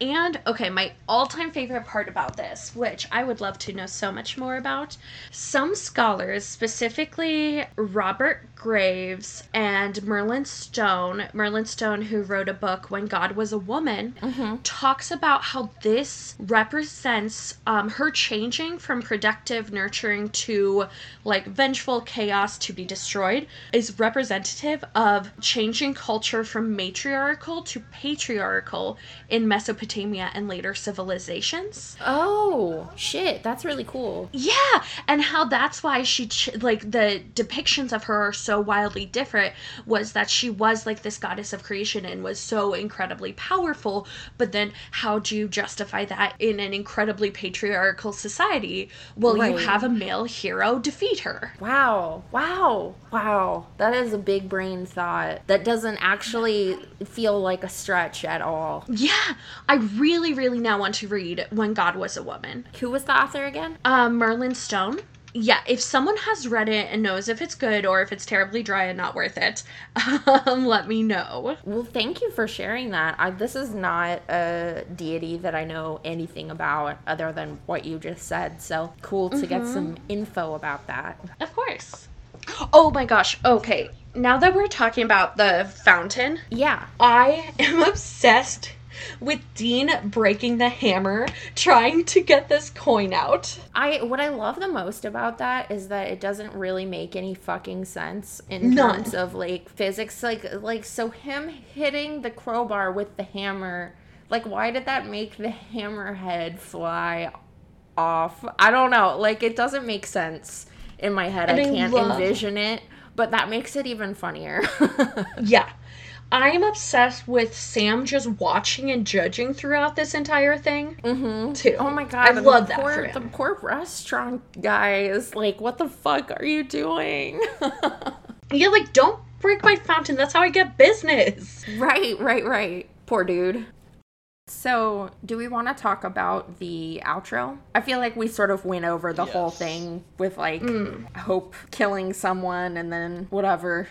And okay, my all-time favorite part about this, which I would love to know so much more about, some scholars, specifically Robert Graves and Merlin Stone, Merlin Stone who wrote a book When God Was a Woman, talks about how this represents um, her changing from productive, nurturing to like vengeful chaos to be destroyed is representative of changing culture from matriarchal to patriarchal in Mesopotamia and later civilizations. Oh, shit, that's really cool. Yeah, and how that's why she ch- like the depictions of her are so wildly different was that she was like this goddess of creation and was so incredibly powerful, but then how do you justify that in an incredibly patriarchal society? Well, you have a male hero defeat her. Wow, wow, wow. That is a big brain thought that doesn't actually feel like a stretch at all. Yeah, I really, really now want to read When God Was a Woman. Who was the author again? Uh, Merlin Stone. Yeah, if someone has read it and knows if it's good or if it's terribly dry and not worth it, um, let me know. Well, thank you for sharing that. I, this is not a deity that I know anything about other than what you just said. So cool to get some info about that. Of course. Oh my gosh. Okay. Now that we're talking about the fountain, Yeah. I am obsessed with Dean breaking the hammer trying to get this coin out. I what I love the most about that is that it doesn't really make any fucking sense in None. terms of like physics like like so him hitting the crowbar with the hammer like why did that make the hammerhead fly off? I don't know. Like it doesn't make sense in my head. And I I can't love- envision it, but that makes it even funnier. Yeah. I am obsessed with Sam just watching and judging throughout this entire thing. Mm-hmm. Too. Oh my god! I love the that poor, for him. The poor restaurant guy is like, "What the fuck are you doing?" Yeah, like don't break my fountain. That's how I get business. right, right, right. Poor dude. So, do we want to talk about the outro? I feel like we sort of went over the whole thing with like Hope killing someone and then whatever.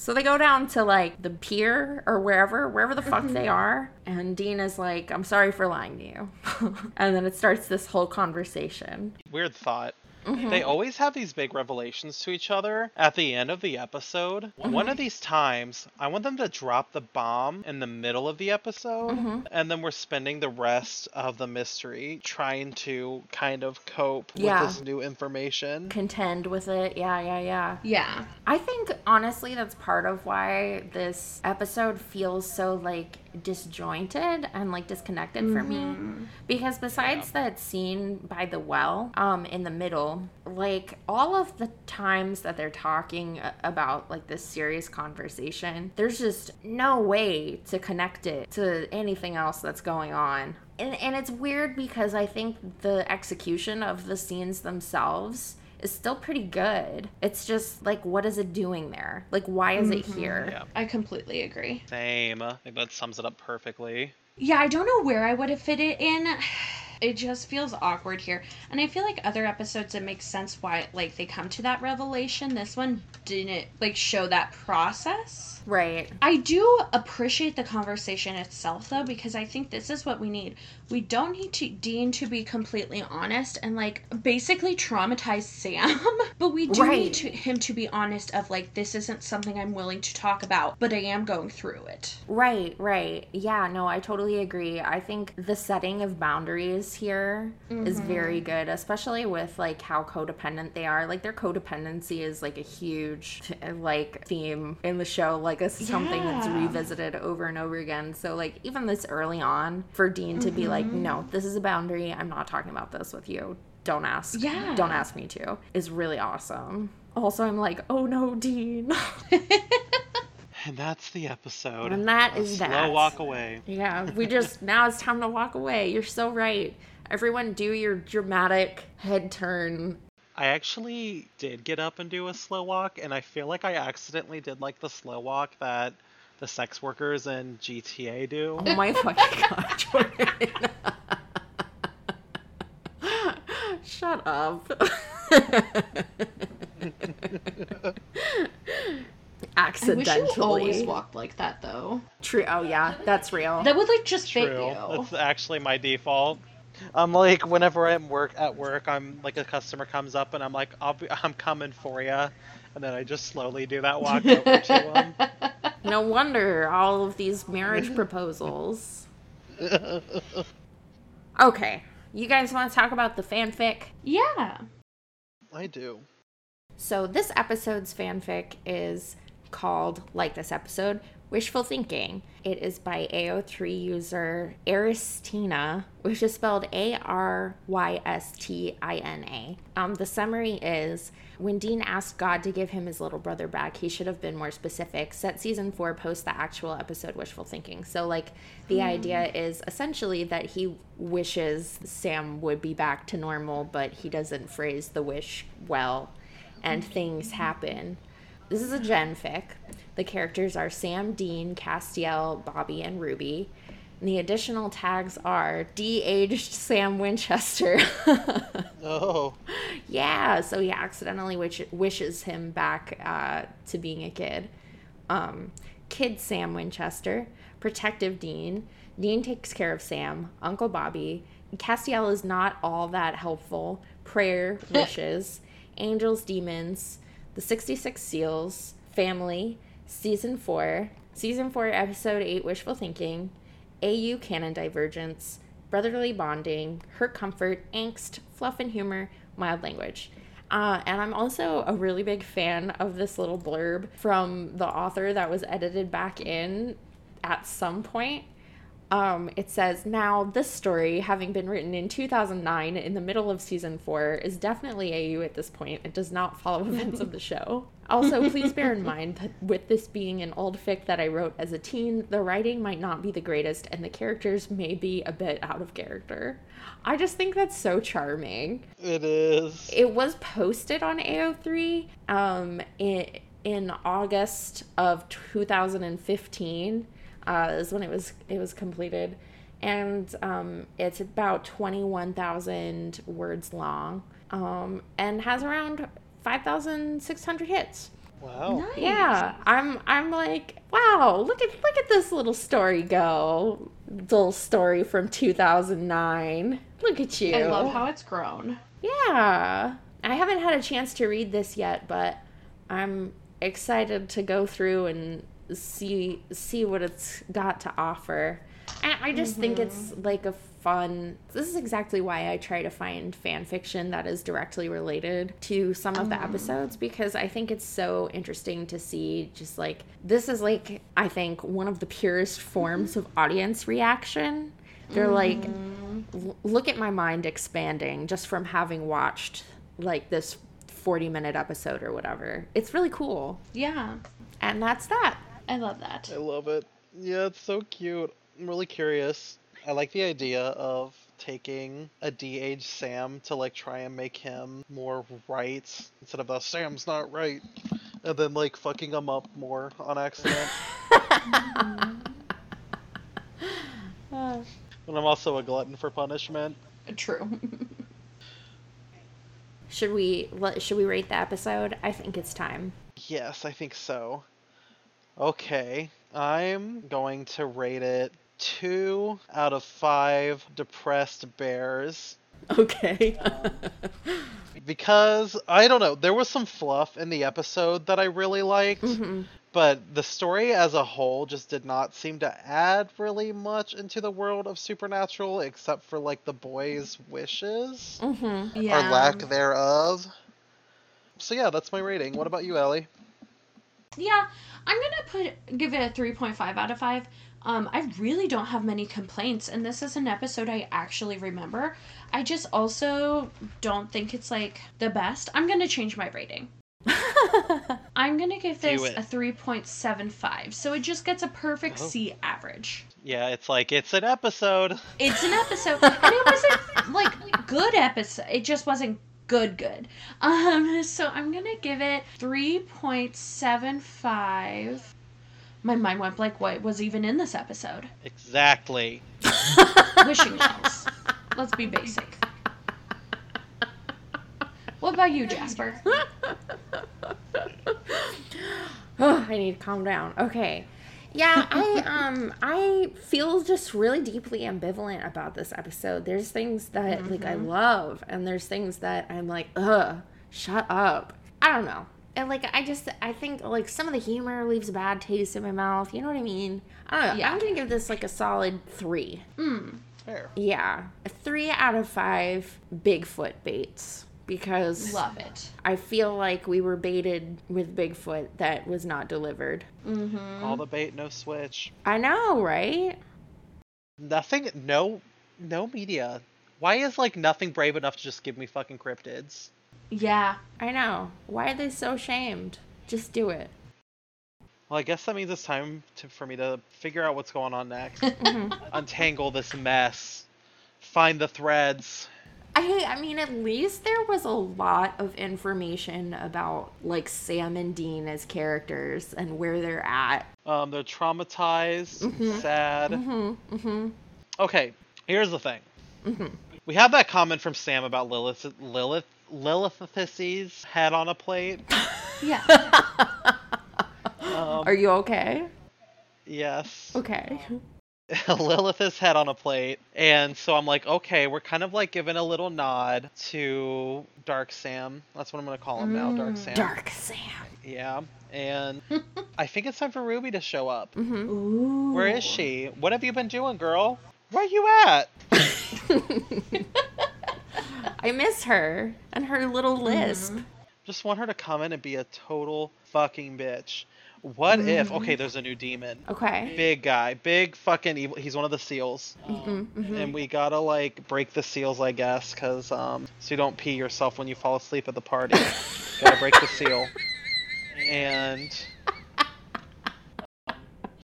So they go down to like the pier or wherever, wherever the fuck mm-hmm. they are, and Dean is like, "I'm sorry for lying to you," and then it starts this whole conversation. Weird thought. Mm-hmm. They always have these big revelations to each other at the end of the episode. Mm-hmm. One of these times, I want them to drop the bomb in the middle of the episode, Mm-hmm. and then we're spending the rest of the mystery trying to kind of cope Yeah. with this new information. Contend with it, yeah, yeah, yeah. Yeah. I think honestly that's part of why this episode feels so like disjointed and like disconnected for me. Because besides that scene by the well um in the middle like all of the times that they're talking about like this serious conversation there's just no way to connect it to anything else that's going on. And, and it's weird because I think the execution of the scenes themselves is still pretty good. It's just like, what is it doing there? Like, why is it mm-hmm. here? Yeah. I completely agree. Same. I think that sums it up perfectly. Yeah, I don't know where I would have fit it in. It just feels awkward here. And I feel like other episodes it makes sense why like they come to that revelation. This one didn't like show that process. Right. I do appreciate the conversation itself though because I think this is what we need. We don't need to Dean to be completely honest and like basically traumatize Sam, but we do Right. need to, him to be honest of like this isn't something I'm willing to talk about, but I am going through it. Right, right. Yeah, no, I totally agree. I think the setting of boundaries here is mm-hmm. very good, especially with like how codependent they are. Like their codependency is like a huge like theme in the show. Like it's something that's revisited over and over again. So like even this early on for Dean to be like, mm-hmm. "No, this is a boundary. I'm not talking about this with you. Don't ask. Yeah. Don't ask me to." Is really awesome. Also, I'm like, "Oh no, Dean." And that's the episode. And that is that A is slow that. walk away. Yeah, we just now it's time to walk away. You're so right. Everyone, do your dramatic head turn. I actually did get up and do a slow walk, and I feel like I accidentally did like the slow walk that the sex workers in GTA do. Oh my fucking god, Jordan. Shut up. I wish you always walked like that though. True. Oh yeah, that's real. That would like just fit True. you. That's actually my default. I'm like, whenever I'm work at work, I'm like a customer comes up and I'm like, I'll be, I'm coming for you, and then I just slowly do that walk over to him. No wonder all of these marriage proposals. Okay, you guys want to talk about the fanfic? Yeah. I do. So this episode's fanfic is called, like this episode, Wishful Thinking. It is by AO3 user Arystina, which is spelled A R Y S T I N A. Um, the summary is when Dean asked God to give him his little brother back, he should have been more specific. Set season four post the actual episode Wishful Thinking. So, like, the idea is essentially that he wishes Sam would be back to normal, but he doesn't phrase the wish well, and things happen. This is a genfic. The characters are Sam, Dean, Castiel, Bobby, and Ruby. And the additional tags are de-aged Sam Winchester. Oh, yeah, so he accidentally wish- wishes him back uh, to being a kid. Um, kid Sam Winchester, protective Dean. Dean takes care of Sam. Uncle Bobby. Castiel is not all that helpful. Prayer, wishes, angels, demons, the 66 seals, family, season 4, season 4, episode 8, wishful thinking, AU canon divergence, brotherly bonding, hurt comfort, angst, fluff and humor, mild language. Uh, and I'm also a really big fan of this little blurb from the author that was edited back in at some point. Um, it says, Now, this story, having been written in 2009 in the middle of season four, is definitely AU at this point. It does not follow events of the show. Also, please bear in mind that with this being an old fic that I wrote as a teen, the writing might not be the greatest and the characters may be a bit out of character. I just think that's so charming it is. it was posted on AO3 um, in, in August of 2015 uh, is when it was it was completed, and um, it's about 21,000 words long um, and has around 5,600 hits. Wow. Nice. Yeah, I'm I'm like, wow, look at look at this little story go. Little story from 2009. Look at you. I love how it's grown. Yeah. I haven't had a chance to read this yet, but I'm excited to go through and see see what it's got to offer. And I just think mm-hmm. it's like a fun. This is exactly why I try to find fan fiction that is directly related to some of the mm-hmm. episodes because I think it's so interesting to see just like this is like I think one of the purest forms of audience reaction. They're like mm-hmm. look at my mind expanding just from having watched like this 40 minute episode or whatever. It's really cool. Yeah. And that's that. I love that. I love it. Yeah, it's so cute. I'm really curious. I like the idea of taking a de-aged Sam to like try and make him more right instead of the Sam's not right, and then like fucking him up more on accident. And I'm also a glutton for punishment. True. Should we should we rate the episode? I think it's time. Yes, I think so. Okay, I'm going to rate it two out of five depressed bears. Okay. because I don't know, there was some fluff in the episode that I really liked, Mhm. but the story as a whole just did not seem to add really much into the world of supernatural except for like the boys' wishes Mhm. Yeah. or lack thereof. So yeah, that's my rating. What about you, Allie? Yeah, I'm gonna put give it a three point five out of five. Um, I really don't have many complaints, and this is an episode I actually remember. I just also don't think it's like the best. I'm gonna change my rating. I'm gonna give this a 3.75. So it just gets a perfect Oh. C average. Yeah, it's like it's an episode. It's an episode, and it wasn't like good episode. It just wasn't good, good. Um, so I'm gonna give it 3.75. My mind went blank. What was even in this episode? Exactly. Wishing wells. Let's be basic. What about you, Jasper? Oh, I need to calm down. Okay. Yeah, I um I feel just really deeply ambivalent about this episode. There's things that like I love and there's things that I'm like, ugh, shut up. I don't know. And like I just I think like some of the humor leaves a bad taste in my mouth. You know what I mean? I don't know. Yeah. I'm gonna give this like a solid three. Fair. Yeah. A three out of five Bigfoot baits. Because Love it. I feel like we were baited with Bigfoot that was not delivered. Mm-hmm. All the bait, no switch. I know, right? Nothing. No. No media. Why is like nothing brave enough to just give me fucking cryptids? Yeah. I know. Why are they so shamed? Just do it. Well, I guess that means it's time to, for me to figure out what's going on next. Mm-hmm. Untangle this mess. Find the threads. I I mean at least there was a lot of information about like Sam and Dean as characters and where they're at. Um, they're traumatized, sad. Mm-hmm. Okay, here's the thing. We have that comment from Sam about Lilith, Lilith, Lilith's head on a plate. Yeah. Um, Are you okay? yes. Okay. Lilith's head on a plate. And so I'm like, okay, we're kind of like giving a little nod to Dark Sam. That's what I'm going to call him now, Dark Sam. Dark Sam. Yeah. And I think it's time for Ruby to show up. Mm-hmm. Ooh. Where is she? What have you been doing, girl? Where you at? I miss her and her little lisp. Just want her to come in and be a total fucking bitch. What if? Okay, there's a new demon. Okay. Big guy, big fucking evil. He's one of the seals, Mm-hmm. and we gotta like break the seals, I guess, cause um, so you don't pee yourself when you fall asleep at the party. gotta break the seal, and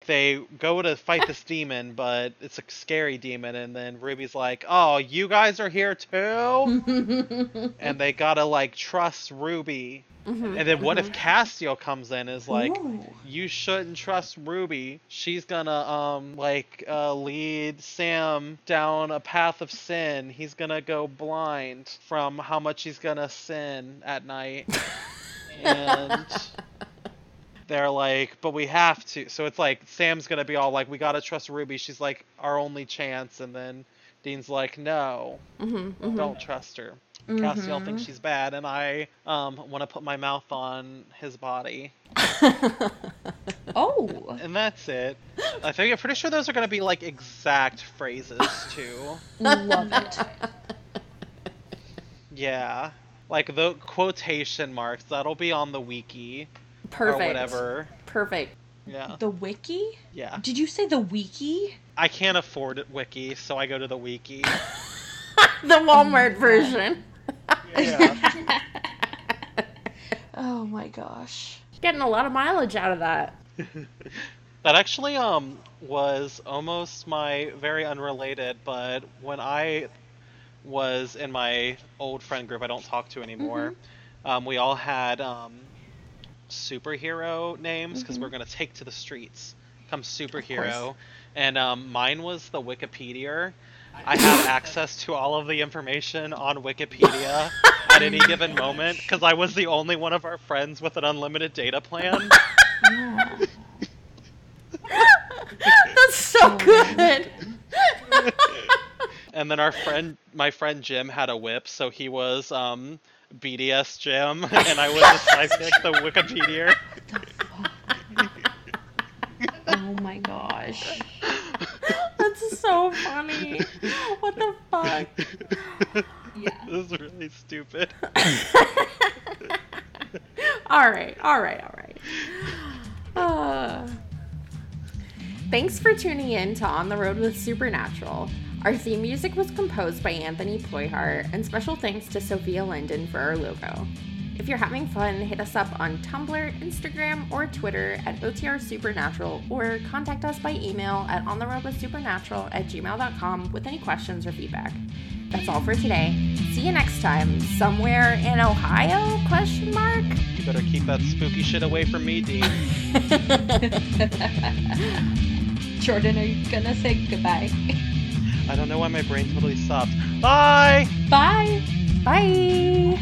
they go to fight this demon, but it's a scary demon, and then Ruby's like, "Oh, you guys are here too," and they gotta like trust Ruby. Mm-hmm. And then what if Castiel comes in and is like, Ooh. you shouldn't trust Ruby. She's gonna um like uh, lead Sam down a path of sin. He's gonna go blind from how much he's gonna sin at night. and they're like, but we have to. So it's like Sam's gonna be all like, we gotta trust Ruby. She's like our only chance. And then Dean's like, no, Mm-hmm. don't trust her. Castiel thinks she's bad, and I um want to put my mouth on his body. Oh. And that's it. I think I'm pretty sure those are gonna be like exact phrases too. Love it. Yeah. Like the quotation marks, that'll be on the wiki Perfect. or whatever. Perfect. Yeah. The wiki? Yeah. Did you say the wiki? I can't afford it wiki, so I go to the wiki. The Walmart version. Yeah. Oh my gosh. Getting a lot of mileage out of that. That actually um was almost my very unrelated, but when I was in my old friend group I don't talk to anymore, um, we all had um, superhero names because we're gonna take to the streets, come superhero, and um, mine was the Wikipedia. I have access to all of the information on Wikipedia at any given moment because I was the only one of our friends with an unlimited data plan. Yeah. That's so good. And then our friend, my friend Jim, had a whip, so he was um, BDS Jim, and I was the sidekick, the Wikipedia. Oh my gosh. That's so funny. What the fuck? Yeah. this is really stupid. all right, all right, all right. Uh, thanks for tuning in to On the Road with Supernatural. Our theme music was composed by Anthony Ployhart, and special thanks to Sophia Linden for our logo. If you're having fun, hit us up on Tumblr, Instagram, or Twitter at OTR Supernatural or contact us by email at ontheroadsupernatural at gmail.com with any questions or feedback. That's all for today. See you next time, somewhere in Ohio? Question mark. You better keep that spooky shit away from me, Dean. Jordan, are you gonna say goodbye? I don't know why my brain totally stopped. Bye! Bye! Bye!